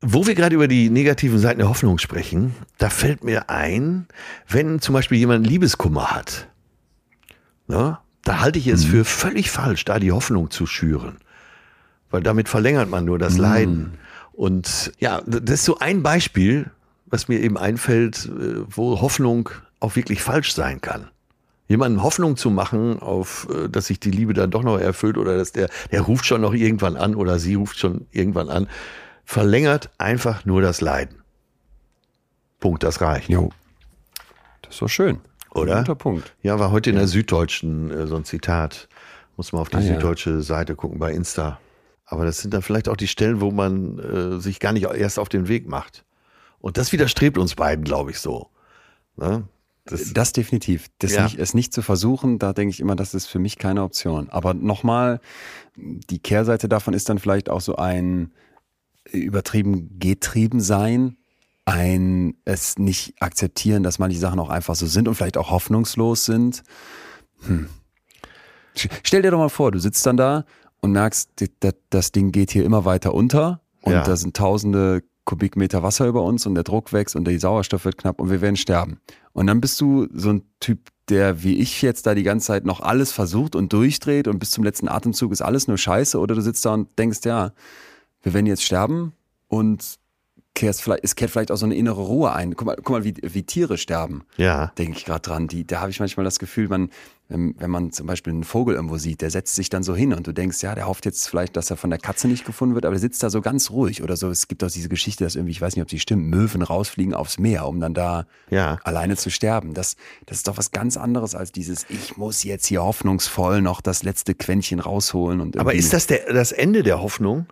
Speaker 2: Wo wir gerade über die negativen Seiten der Hoffnung sprechen, da fällt mir ein, wenn zum Beispiel jemand Liebeskummer hat, ne, da halte ich es für völlig falsch, da die Hoffnung zu schüren. Weil damit verlängert man nur das Leiden. Und ja, das ist so ein Beispiel, was mir eben einfällt, äh, wo Hoffnung auch wirklich falsch sein kann. Jemandem Hoffnung zu machen, auf, äh, dass sich die Liebe dann doch noch erfüllt oder dass der, der ruft schon noch irgendwann an oder sie ruft schon irgendwann an, verlängert einfach nur das Leiden. Punkt, das reicht.
Speaker 1: Jo. Das doch schön.
Speaker 2: Oder?
Speaker 1: Guter Punkt.
Speaker 2: Ja, war heute in der Süddeutschen äh, so ein Zitat. Muss man auf die
Speaker 1: Ah, ja.
Speaker 2: süddeutsche Seite gucken bei Insta. Aber das sind dann vielleicht auch die Stellen, wo man äh, sich gar nicht erst auf den Weg macht. Und das widerstrebt uns beiden, glaube ich, so. Ne? Das,
Speaker 1: Das definitiv. Das
Speaker 2: Ja.
Speaker 1: nicht, es nicht zu versuchen, da denke ich immer, das ist für mich keine Option. Aber nochmal, die Kehrseite davon ist dann vielleicht auch so ein übertrieben getrieben sein, ein es nicht akzeptieren, dass manche Sachen auch einfach so sind und vielleicht auch hoffnungslos sind. Hm. Stell dir doch mal vor, du sitzt dann da und merkst, das Ding geht hier immer weiter unter und
Speaker 2: Ja.
Speaker 1: da sind tausende Kubikmeter Wasser über uns und der Druck wächst und der Sauerstoff wird knapp und wir werden sterben. Und dann bist du so ein Typ, der wie ich jetzt da die ganze Zeit noch alles versucht und durchdreht und bis zum letzten Atemzug ist alles nur Scheiße oder du sitzt da und denkst, ja, wir werden jetzt sterben und kehrt vielleicht auch so eine innere Ruhe ein. Guck mal, guck mal wie, wie Tiere sterben
Speaker 2: ja,
Speaker 1: denke ich gerade dran. Die, da habe ich manchmal das Gefühl, man, wenn, man zum Beispiel einen Vogel irgendwo sieht, der setzt sich dann so hin und du denkst, ja, der hofft jetzt vielleicht, dass er von der Katze nicht gefunden wird, aber der sitzt da so ganz ruhig oder so. Es gibt auch diese Geschichte, dass irgendwie, ich weiß nicht, ob sie stimmt, Möwen rausfliegen aufs Meer, um dann da
Speaker 2: ja.
Speaker 1: alleine zu sterben. Das, das ist doch was ganz anderes als dieses, ich muss jetzt hier hoffnungsvoll noch das letzte Quäntchen rausholen und
Speaker 2: Aber ist das der, das Ende der Hoffnung?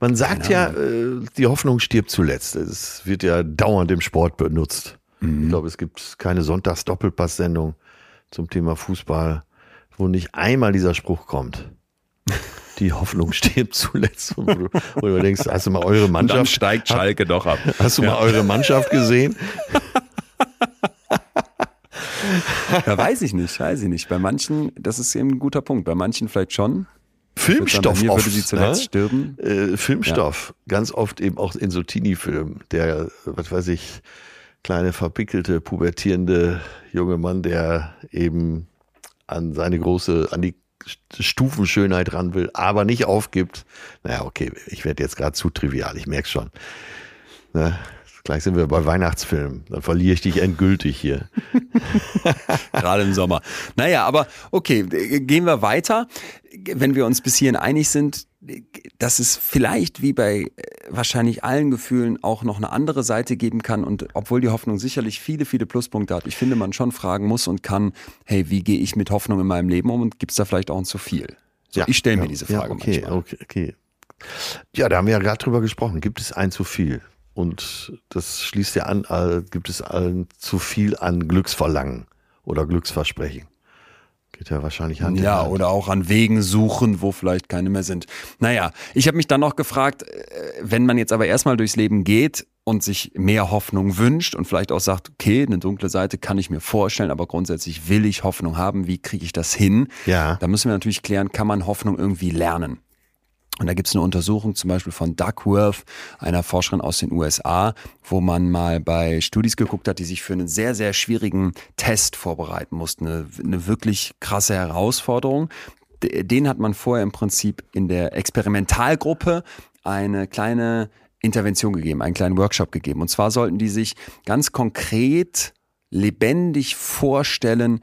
Speaker 2: Man sagt ja, äh, die Hoffnung stirbt zuletzt. Es wird ja dauernd im Sport benutzt. Ich glaube, es gibt keine Sonntags-Doppelpass-Sendung zum Thema Fußball, wo nicht einmal dieser Spruch kommt. Die Hoffnung stirbt zuletzt. Wo du, wo du denkst, hast du mal eure
Speaker 1: Und dann
Speaker 2: Mannschaft,
Speaker 1: steigt Schalke doch ab.
Speaker 2: hast du mal eure Mannschaft gesehen?
Speaker 1: Ja, weiß ich nicht, weiß ich nicht. Bei manchen, das ist eben ein guter Punkt. Bei manchen vielleicht schon. Sagen,
Speaker 2: Filmstoff
Speaker 1: mir
Speaker 2: oft,
Speaker 1: würde sie zuletzt
Speaker 2: ne?
Speaker 1: stirben.
Speaker 2: äh, Filmstoff, ganz oft eben auch in so Teenie-Filmen. Der, was weiß ich, kleine verpickelte, pubertierende junge Mann, der eben an seine große, an die Stufenschönheit ran will, aber nicht aufgibt. Naja, okay, ich werde jetzt gerade zu trivial, ich merk's schon. Ne? Gleich sind wir bei Weihnachtsfilmen. Dann verliere ich dich endgültig hier.
Speaker 1: Gerade im Sommer. Naja, aber okay, gehen wir weiter. Wenn wir uns bis hierhin einig sind, dass es vielleicht wie bei äh, wahrscheinlich allen Gefühlen auch noch eine andere Seite geben kann und obwohl die Hoffnung sicherlich viele, viele Pluspunkte hat, ich finde, man schon fragen muss und kann, hey, wie gehe ich mit Hoffnung in meinem Leben um und gibt es da vielleicht auch ein zu viel? So, ich stelle mir diese Frage
Speaker 2: ja, okay,
Speaker 1: manchmal.
Speaker 2: okay, okay. Ja, da haben wir ja gerade drüber gesprochen. Gibt es ein zu viel? Und das schließt ja an, gibt es allen zu viel an Glücksverlangen oder Glücksversprechen? Geht ja wahrscheinlich in
Speaker 1: Ja,
Speaker 2: Hand.
Speaker 1: oder auch an Wegen suchen, wo vielleicht keine mehr sind. Naja, ich habe mich dann noch gefragt, äh, wenn man jetzt aber erstmal durchs Leben geht und sich mehr Hoffnung wünscht und vielleicht auch sagt, okay, eine dunkle Seite kann ich mir vorstellen, aber grundsätzlich will ich Hoffnung haben, wie kriege ich das hin?
Speaker 2: Ja.
Speaker 1: Da müssen wir natürlich klären, kann man Hoffnung irgendwie lernen? Und da gibt es eine Untersuchung zum Beispiel von Duckworth, einer Forscherin aus den USA, wo man mal bei Studis geguckt hat, die sich für einen sehr, sehr schwierigen Test vorbereiten mussten. Eine, eine wirklich krasse Herausforderung. Den hat man vorher im Prinzip in der Experimentalgruppe eine kleine Intervention gegeben, einen kleinen Workshop gegeben. Und zwar sollten die sich ganz konkret, lebendig vorstellen,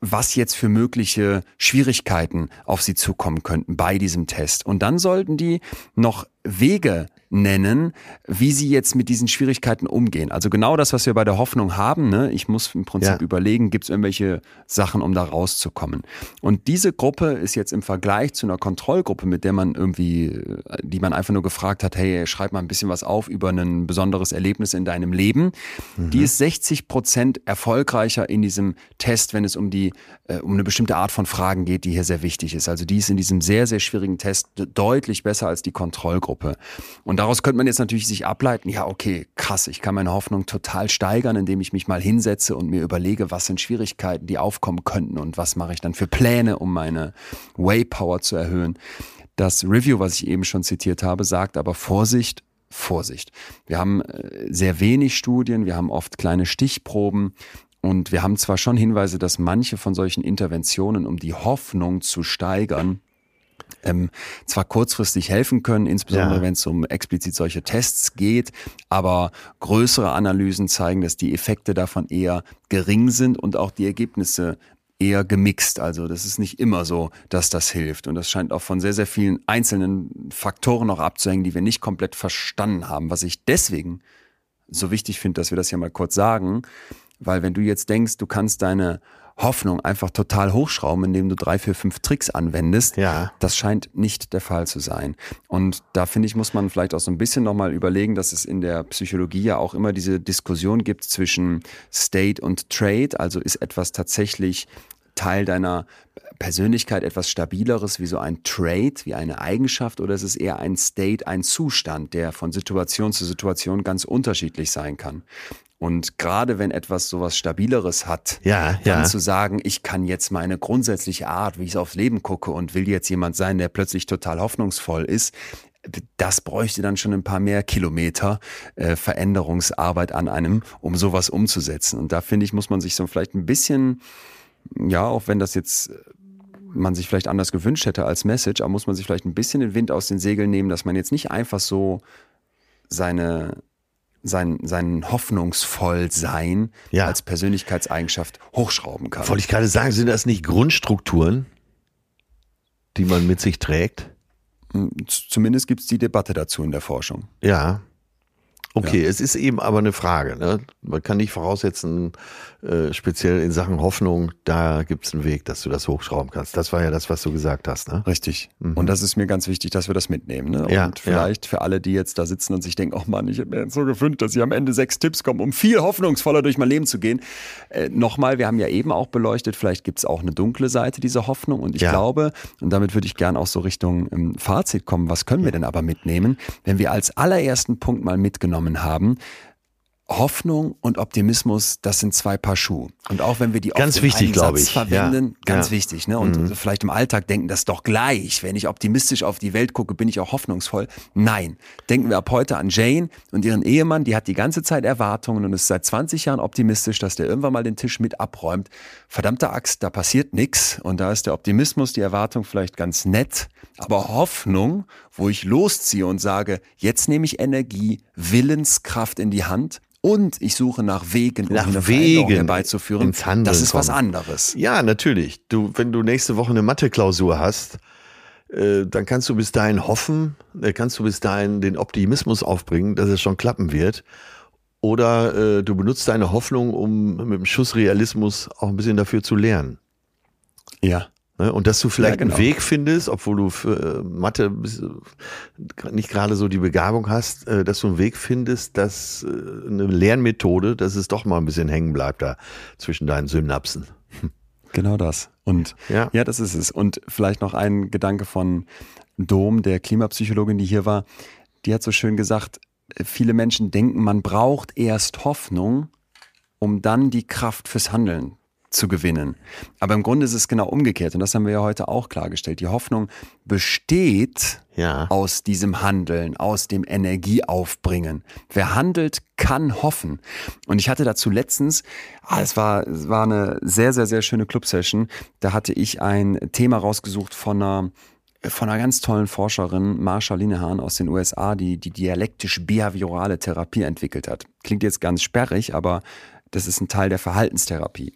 Speaker 1: was jetzt für mögliche Schwierigkeiten auf sie zukommen könnten bei diesem Test. Und dann sollten die noch Wege nennen, wie sie jetzt mit diesen Schwierigkeiten umgehen. Also genau das, was wir bei der Hoffnung haben. Ne? Ich muss im Prinzip
Speaker 2: Ja.
Speaker 1: überlegen, gibt es irgendwelche Sachen, um da rauszukommen. Und diese Gruppe ist jetzt im Vergleich zu einer Kontrollgruppe, mit der man irgendwie, äh, die man einfach nur gefragt hat, hey, schreib mal ein bisschen was auf über ein besonderes Erlebnis in deinem Leben. Die ist 60 Prozent erfolgreicher in diesem Test, wenn es um die, äh, um eine bestimmte Art von Fragen geht, die hier sehr wichtig ist. Also die ist in diesem sehr, sehr schwierigen Test de- deutlich besser als die Kontrollgruppe. Und daraus könnte man jetzt natürlich sich ableiten, ja, okay, krass, ich kann meine Hoffnung total steigern, indem ich mich mal hinsetze und mir überlege, was sind Schwierigkeiten, die aufkommen könnten und was mache ich dann für Pläne, um meine Waypower zu erhöhen. Das Review, was ich eben schon zitiert habe, sagt aber Vorsicht, Vorsicht. Wir haben äh, sehr wenig Studien, wir haben oft kleine Stichproben und wir haben zwar schon Hinweise, dass manche von solchen Interventionen, um die Hoffnung zu steigern, ähm, zwar kurzfristig helfen können, insbesondere
Speaker 2: Ja.
Speaker 1: wenn es um explizit solche Tests geht, aber größere Analysen zeigen, dass die Effekte davon eher gering sind und auch die Ergebnisse eher gemixt. Also das ist nicht immer so, dass das hilft. Und das scheint auch von sehr, sehr vielen einzelnen Faktoren noch abzuhängen, die wir nicht komplett verstanden haben. Was ich deswegen so wichtig finde, dass wir das ja mal kurz sagen, weil wenn du jetzt denkst, du kannst deine Hoffnung einfach total hochschrauben, indem du drei, vier, fünf Tricks anwendest,
Speaker 2: Ja.
Speaker 1: das scheint nicht der Fall zu sein. Und da finde ich, muss man vielleicht auch so ein bisschen nochmal überlegen, dass es in der Psychologie ja auch immer diese Diskussion gibt zwischen State und Trade. Also ist etwas tatsächlich Teil deiner Persönlichkeit etwas Stabileres wie so ein Trade, wie eine Eigenschaft, oder ist es eher ein State, ein Zustand, der von Situation zu Situation ganz unterschiedlich sein kann? Und gerade wenn etwas sowas Stabileres hat,
Speaker 2: Ja,
Speaker 1: dann
Speaker 2: ja.
Speaker 1: zu sagen, ich kann jetzt meine grundsätzliche Art, wie ich aufs Leben gucke und will jetzt jemand sein, der plötzlich total hoffnungsvoll ist, das bräuchte dann schon ein paar mehr Kilometer äh, Veränderungsarbeit an einem, um sowas umzusetzen. Und da finde ich, muss man sich so vielleicht ein bisschen, ja, auch wenn das jetzt äh, man sich vielleicht anders gewünscht hätte als Message, aber muss man sich vielleicht ein bisschen den Wind aus den Segeln nehmen, dass man jetzt nicht einfach so seine sein, sein hoffnungsvoll sein
Speaker 2: Ja.
Speaker 1: als Persönlichkeitseigenschaft hochschrauben kann.
Speaker 2: Wollte ich gerade sagen, sind das nicht Grundstrukturen, die man mit sich trägt?
Speaker 1: Z- Zumindest gibt es die Debatte dazu in der Forschung.
Speaker 2: Ja. Okay, ja. es ist eben aber eine Frage. Ne? Man kann nicht voraussetzen, äh, speziell in Sachen Hoffnung, da gibt es einen Weg, dass du das hochschrauben kannst. Das war ja das, was du gesagt hast. Ne?
Speaker 1: Richtig. Mhm. Und das ist mir ganz wichtig, dass wir das mitnehmen. Ne? Ja, und vielleicht ja. für alle, die jetzt da sitzen und sich denken, oh Mann, ich habe mir jetzt so gewünscht, dass ich am Ende sechs Tipps komme, um viel hoffnungsvoller durch mein Leben zu gehen. Äh, Nochmal, wir haben ja eben auch beleuchtet, vielleicht gibt es auch eine dunkle Seite dieser Hoffnung. Und ich glaube, und damit würde ich gern auch so Richtung ähm, Fazit kommen, was können wir denn aber mitnehmen, wenn wir als allerersten Punkt mal mitgenommen wahrgenommen haben, Hoffnung und Optimismus, das sind zwei Paar Schuhe. Und auch wenn wir die
Speaker 2: ganz wichtig, glaube ich,
Speaker 1: verwenden, ja. ganz ja. wichtig. Ne? Und mhm. vielleicht im Alltag denken, das doch gleich. Wenn ich optimistisch auf die Welt gucke, bin ich auch hoffnungsvoll. Nein, denken wir ab heute an Jane und ihren Ehemann. Die hat die ganze Zeit Erwartungen und ist seit 20 Jahren optimistisch, dass der irgendwann mal den Tisch mit abräumt. Verdammte Axt, da passiert nichts. Und da ist der Optimismus, die Erwartung vielleicht ganz nett, aber Hoffnung, wo ich losziehe und sage, jetzt nehme ich Energie, Willenskraft in die Hand und ich suche nach Wegen,
Speaker 2: um nach eine Wegen
Speaker 1: herbeizuführen. Ins Handeln das ist kommen. was anderes.
Speaker 2: Ja, natürlich. Du, wenn du nächste Woche eine Mathe-Klausur hast, äh, dann kannst du bis dahin hoffen, äh, kannst du bis dahin den Optimismus aufbringen, dass es schon klappen wird. Oder äh, du benutzt deine Hoffnung, um mit dem Schuss Realismus auch ein bisschen dafür zu lernen.
Speaker 1: Ja.
Speaker 2: Ne? Und dass du vielleicht ja, genau. einen Weg findest, obwohl du für äh, Mathe nicht gerade so die Begabung hast, äh, dass du einen Weg findest, dass äh, eine Lernmethode, dass es doch mal ein bisschen hängen bleibt da zwischen deinen Synapsen.
Speaker 1: Genau das. Und ja. ja, das ist es. Und vielleicht noch ein Gedanke von Dom, der Klimapsychologin, die hier war. Die hat so schön gesagt, viele Menschen denken, man braucht erst Hoffnung, um dann die Kraft fürs Handeln zu gewinnen. Aber im Grunde ist es genau umgekehrt und das haben wir ja heute auch klargestellt. Die Hoffnung besteht ja. aus diesem Handeln, aus dem Energieaufbringen. Wer handelt, kann hoffen. Und ich hatte dazu letztens, ah, es war, es war eine sehr, sehr, sehr schöne Club-Session. Da hatte ich ein Thema rausgesucht von einer von einer ganz tollen Forscherin, Marsha Linehan aus den USA, die die dialektisch-behaviorale Therapie entwickelt hat. Klingt jetzt ganz sperrig, aber das ist ein Teil der Verhaltenstherapie.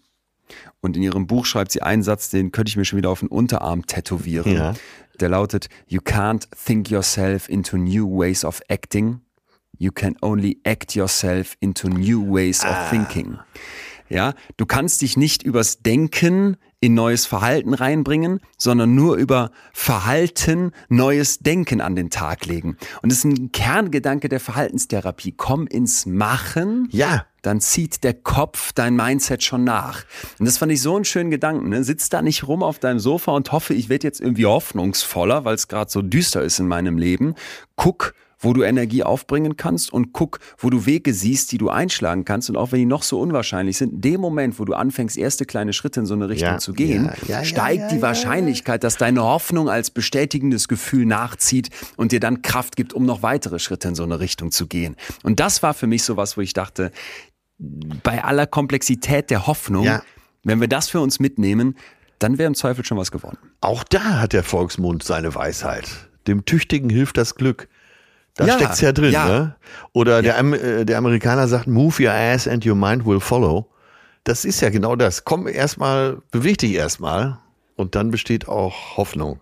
Speaker 1: Und in ihrem Buch schreibt sie einen Satz, den könnte ich mir schon wieder auf den Unterarm tätowieren. Ja. Der lautet, You can't think yourself into new ways of acting. You can only act yourself into new ways of ah. thinking. Ja, du kannst dich nicht übers Denken in neues Verhalten reinbringen, sondern nur über Verhalten neues Denken an den Tag legen. Und das ist ein Kerngedanke der Verhaltenstherapie. Komm ins Machen.
Speaker 2: Ja.
Speaker 1: Dann zieht der Kopf dein Mindset schon nach. Und das fand ich so einen schönen Gedanken. Ne? Sitz da nicht rum auf deinem Sofa und hoffe, ich werde jetzt irgendwie hoffnungsvoller, weil es gerade so düster ist in meinem Leben. Guck, wo du Energie aufbringen kannst und guck, wo du Wege siehst, die du einschlagen kannst. Und auch wenn die noch so unwahrscheinlich sind, in dem Moment, wo du anfängst, erste kleine Schritte in so eine Richtung ja, zu gehen, ja, ja, steigt die Wahrscheinlichkeit, dass deine Hoffnung als bestätigendes Gefühl nachzieht und dir dann Kraft gibt, um noch weitere Schritte in so eine Richtung zu gehen. Und das war für mich so was, wo ich dachte, bei aller Komplexität der Hoffnung, wenn wir das für uns mitnehmen, dann wäre im Zweifel schon was gewonnen.
Speaker 2: Auch da hat der Volksmund seine Weisheit. Dem Tüchtigen hilft das Glück. Da ja, steckt's ja drin, ja. ne? Oder ja. der, äh, der Amerikaner sagt, move your ass and your mind will follow. Das ist ja genau das. Komm erstmal, beweg dich erstmal und dann besteht auch Hoffnung.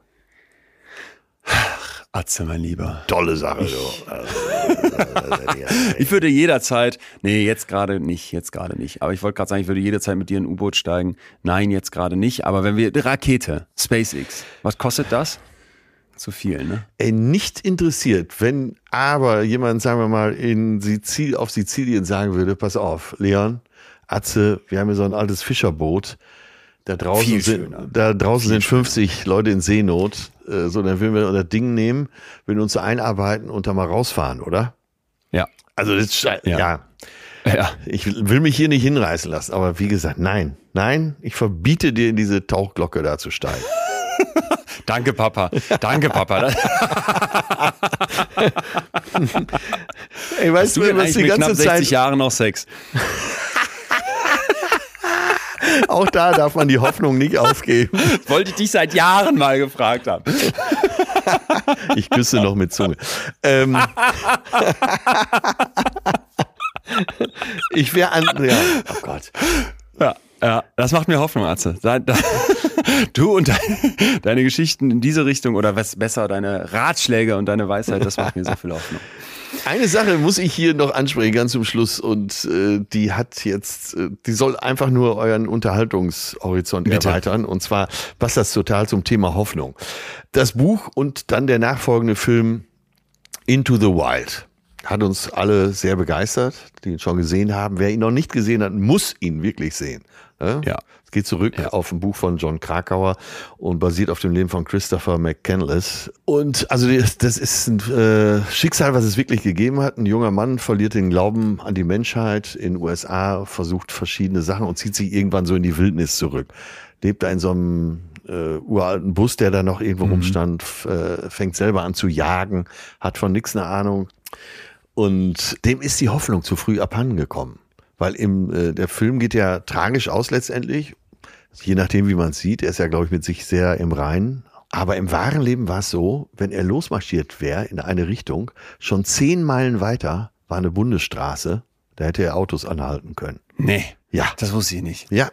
Speaker 1: Ach, Atze, mein Lieber.
Speaker 2: Tolle Sache, ich,
Speaker 1: ich würde jederzeit, nee, jetzt gerade nicht, jetzt gerade nicht. Aber ich wollte gerade sagen, ich würde jederzeit mit dir in ein U-Boot steigen. Nein, jetzt gerade nicht. Aber wenn wir, Rakete, SpaceX, was kostet das? Zu viel, ne?
Speaker 2: Ey, nicht interessiert, wenn aber jemand, sagen wir mal, in Sizil, auf Sizilien sagen würde, pass auf, Leon, Atze, wir haben hier so ein altes Fischerboot, da draußen, sind, da draußen sind 50 Leute in Seenot, äh, so, dann würden wir das Ding nehmen, würden uns so einarbeiten und da mal rausfahren, oder?
Speaker 1: Ja.
Speaker 2: Also das, ja. ja. Ja. Ich will mich hier nicht hinreißen lassen, aber wie gesagt, nein, nein, ich verbiete dir in diese Tauchglocke da zu steigen.
Speaker 1: Danke, Papa. Danke, Papa.
Speaker 2: Ey, weißt Hast du, du was die ganze knapp 60
Speaker 1: Zeit Jahre noch Sex.
Speaker 2: Auch da darf man die Hoffnung nicht aufgeben.
Speaker 1: wollte ich dich seit Jahren mal gefragt haben.
Speaker 2: ich küsse noch mit Zunge. Ähm, ich wäre an. Ja. Oh Gott.
Speaker 1: Ja. Ja, das macht mir Hoffnung, Atze. Du und deine Geschichten in diese Richtung oder was besser, deine Ratschläge und deine Weisheit, das macht mir so viel Hoffnung.
Speaker 2: Eine Sache muss ich hier noch ansprechen, ganz zum Schluss. Und äh, die hat jetzt, äh, die soll einfach nur euren Unterhaltungshorizont
Speaker 1: Bitte.
Speaker 2: erweitern. Und zwar passt das total zum Thema Hoffnung. Das Buch und dann der nachfolgende Film Into the Wild hat uns alle sehr begeistert, die ihn schon gesehen haben. Wer ihn noch nicht gesehen hat, muss ihn wirklich sehen. Ne?
Speaker 1: Ja.
Speaker 2: Es geht zurück auf ein Buch von John Krakauer und basiert auf dem Leben von Christopher McCandless. Und also das, das ist ein äh, Schicksal, was es wirklich gegeben hat. Ein junger Mann verliert den Glauben an die Menschheit in den USA, versucht verschiedene Sachen und zieht sich irgendwann so in die Wildnis zurück. Lebt da in so einem äh, uralten Bus, der da noch irgendwo rumstand, f- äh, fängt selber an zu jagen, hat von nichts eine Ahnung. Und dem ist die Hoffnung zu früh abhanden gekommen. Weil im, äh, der Film geht ja tragisch aus letztendlich. Je nachdem, wie man es sieht. Er ist ja, glaube ich, mit sich sehr im Reinen. Aber im wahren Leben war es so, wenn er losmarschiert wäre in eine Richtung, schon zehn Meilen weiter war eine Bundesstraße. Da hätte er Autos anhalten können.
Speaker 1: Nee.
Speaker 2: Ja.
Speaker 1: Das wusste ich nicht.
Speaker 2: Ja.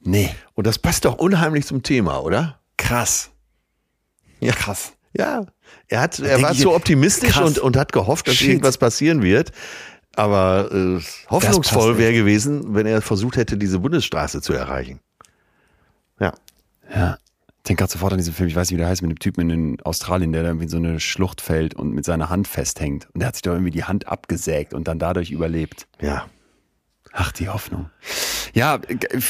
Speaker 1: Nee.
Speaker 2: Und das passt doch unheimlich zum Thema, oder?
Speaker 1: Krass.
Speaker 2: Ja.
Speaker 1: Krass.
Speaker 2: Ja. Er hat, er war so optimistisch
Speaker 1: krass.
Speaker 2: und, und hat gehofft, dass
Speaker 1: Shit.
Speaker 2: irgendwas passieren wird. Aber äh, hoffnungsvoll wäre gewesen, wenn er versucht hätte, diese Bundesstraße zu erreichen. Ja.
Speaker 1: Ja. Ich denke gerade sofort an diesen Film, ich weiß nicht, wie der heißt, mit dem Typen in Australien, der da irgendwie in so eine Schlucht fällt und mit seiner Hand festhängt. Und der hat sich da irgendwie die Hand abgesägt und dann dadurch überlebt.
Speaker 2: Ja.
Speaker 1: Ach, die Hoffnung. Ja,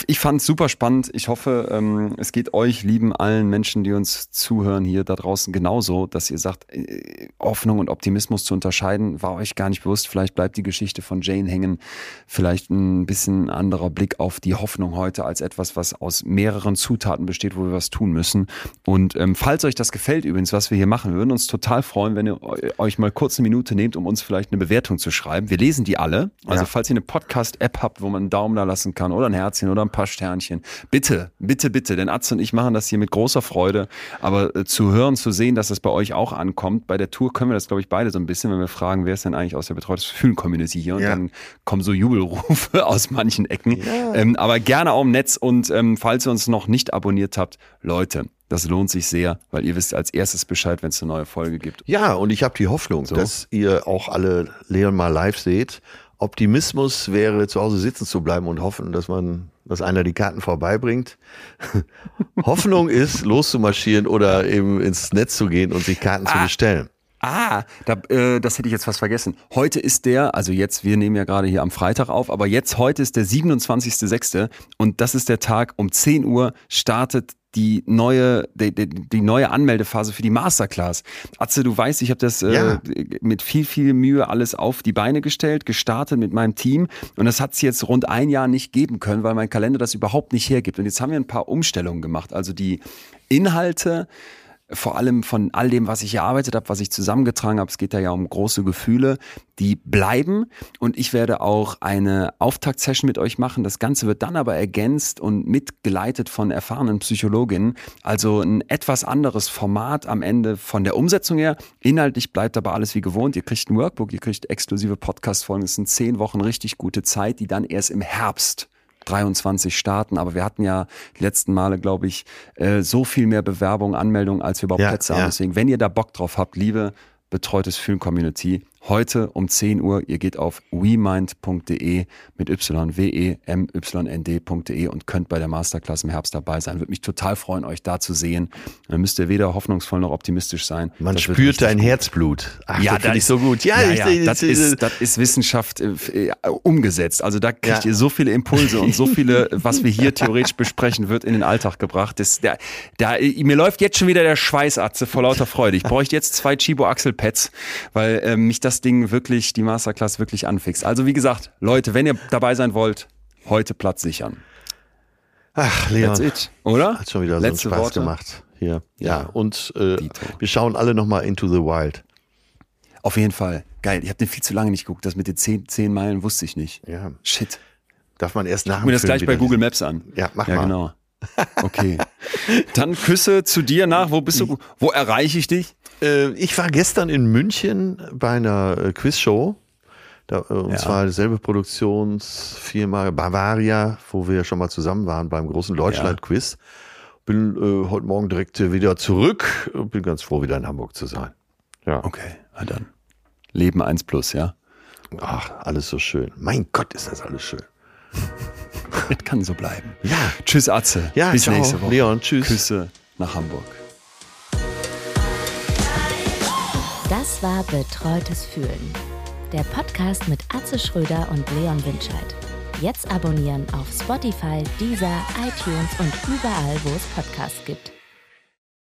Speaker 1: ich fand es super spannend. Ich hoffe, ähm, es geht euch, lieben allen Menschen, die uns zuhören hier da draußen genauso, dass ihr sagt, äh, Hoffnung und Optimismus zu unterscheiden, war euch gar nicht bewusst. Vielleicht bleibt die Geschichte von Jane hängen. Vielleicht ein bisschen anderer Blick auf die Hoffnung heute als etwas, was aus mehreren Zutaten besteht, wo wir was tun müssen. Und ähm, falls euch das gefällt übrigens, was wir hier machen, wir würden uns total freuen, wenn ihr eu- euch mal kurz eine Minute nehmt, um uns vielleicht eine Bewertung zu schreiben. Wir lesen die alle. Also
Speaker 2: Ja.
Speaker 1: falls ihr eine Podcast-App habt, wo man einen Daumen da lassen kann oder ein Herzchen oder ein paar Sternchen, bitte, bitte, bitte, denn Atze und ich machen das hier mit großer Freude, aber äh, zu hören, zu sehen, dass das bei euch auch ankommt, bei der Tour können wir das, glaube ich, beide so ein bisschen, wenn wir fragen, wer ist denn eigentlich aus der betreutes Fühlen-Community hier? Und
Speaker 2: Ja.
Speaker 1: dann kommen so Jubelrufe aus manchen Ecken, ähm, aber gerne auch im Netz. Und ähm, falls ihr uns noch nicht abonniert habt, Leute, das lohnt sich sehr, weil ihr wisst als erstes Bescheid, wenn es eine neue Folge gibt.
Speaker 2: Ja, und ich habe die Hoffnung, dass ihr auch alle Leon mal live seht. Optimismus wäre, zu Hause sitzen zu bleiben und hoffen, dass man, dass einer die Karten vorbeibringt. Hoffnung ist, loszumarschieren oder eben ins Netz zu gehen und sich Karten zu bestellen.
Speaker 1: Ah, da, äh, das hätte ich jetzt fast vergessen. Heute ist der, also jetzt, wir nehmen ja gerade hier am Freitag auf, aber jetzt, heute ist der 27.06. und das ist der Tag, um 10 Uhr startet die neue, die, die, die neue Anmeldephase für die Masterclass. Atze, du weißt, ich habe das äh,
Speaker 2: Ja.
Speaker 1: mit viel, viel Mühe alles auf die Beine gestellt, gestartet mit meinem Team und das hat es jetzt rund ein Jahr nicht geben können, weil mein Kalender das überhaupt nicht hergibt. Und jetzt haben wir ein paar Umstellungen gemacht. Also die Inhalte, vor allem von all dem, was ich erarbeitet habe, was ich zusammengetragen habe, es geht da ja um große Gefühle, die bleiben und ich werde auch eine Auftaktsession mit euch machen. Das Ganze wird dann aber ergänzt und mitgeleitet von erfahrenen Psychologinnen, also ein etwas anderes Format am Ende von der Umsetzung her. Inhaltlich bleibt aber alles wie gewohnt. Ihr kriegt ein Workbook, ihr kriegt exklusive Podcast-Folgen. Es sind zehn Wochen richtig gute Zeit, die dann erst im Herbst 23 starten, aber wir hatten ja die letzten Male, glaube ich, äh, so viel mehr Bewerbungen, Anmeldungen, als wir überhaupt
Speaker 2: Ja,
Speaker 1: Plätze haben.
Speaker 2: ja.
Speaker 1: Deswegen, wenn ihr da Bock drauf habt, liebe betreutes Fühlen Community, heute um 10 Uhr, ihr geht auf wemind.de mit y, w e m y n d.de und könnt bei der Masterclass im Herbst dabei sein. Würde mich total freuen, euch da zu sehen. Dann müsst ihr weder hoffnungsvoll noch optimistisch sein.
Speaker 2: Man
Speaker 1: Das
Speaker 2: spürt dein
Speaker 1: gut.
Speaker 2: Herzblut. Ach,
Speaker 1: Ja,
Speaker 2: das finde ich so gut. Ja,
Speaker 1: ja,
Speaker 2: ich,
Speaker 1: ja, das, ist, das ist Wissenschaft äh, äh, umgesetzt. Also da kriegt
Speaker 2: Ja.
Speaker 1: ihr so viele Impulse und so viele, was wir hier theoretisch besprechen, wird in den Alltag gebracht. Das, der, da, mir läuft jetzt schon wieder der Schweißatze vor lauter Freude. Ich bräuchte jetzt zwei Chibo Axel Pads, weil äh, mich das Ding wirklich, die Masterclass wirklich anfixt. Also wie gesagt, Leute, wenn ihr dabei sein wollt, heute Platz sichern.
Speaker 2: Ach, Leon.
Speaker 1: That's it, oder?
Speaker 2: Hat schon wieder
Speaker 1: Letzte
Speaker 2: so einen Spaß
Speaker 1: Worte?
Speaker 2: gemacht. Hier. Ja,
Speaker 1: Ja.
Speaker 2: und äh, wir schauen alle nochmal Into the Wild.
Speaker 1: Auf jeden Fall. Geil. Ich habe den viel zu lange nicht geguckt. Das mit den zehn, zehn Meilen wusste ich nicht.
Speaker 2: Ja.
Speaker 1: Shit.
Speaker 2: Darf man erst nach
Speaker 1: Guck mir
Speaker 2: dem
Speaker 1: das
Speaker 2: Film
Speaker 1: gleich bei Google. Maps an.
Speaker 2: Ja, mach
Speaker 1: ja,
Speaker 2: mal.
Speaker 1: genau. Okay. Dann Küsse zu dir nach. Wo bist du? Wo erreiche ich dich?
Speaker 2: Äh, ich war gestern in München bei einer äh, Quizshow. Da, äh, und
Speaker 1: Ja.
Speaker 2: zwar dieselbe Produktionsfirma Bavaria, wo wir schon mal zusammen waren beim großen Deutschland-Quiz. Bin äh, heute Morgen direkt wieder zurück. und Bin ganz froh, wieder in Hamburg zu sein. Ja.
Speaker 1: Okay, na dann. Leben 1 plus, ja?
Speaker 2: Ach, alles so schön. Mein Gott, ist das alles schön.
Speaker 1: Das kann so bleiben.
Speaker 2: Ja.
Speaker 1: Tschüss, Atze.
Speaker 2: Ja,
Speaker 1: Bis
Speaker 2: ciao.
Speaker 1: nächste Woche.
Speaker 2: Leon, tschüss.
Speaker 1: Küsse nach Hamburg.
Speaker 3: Das war Betreutes Fühlen. Der Podcast mit Atze Schröder und Leon Winscheid. Jetzt abonnieren auf Spotify, Deezer, iTunes und überall, wo es Podcasts gibt.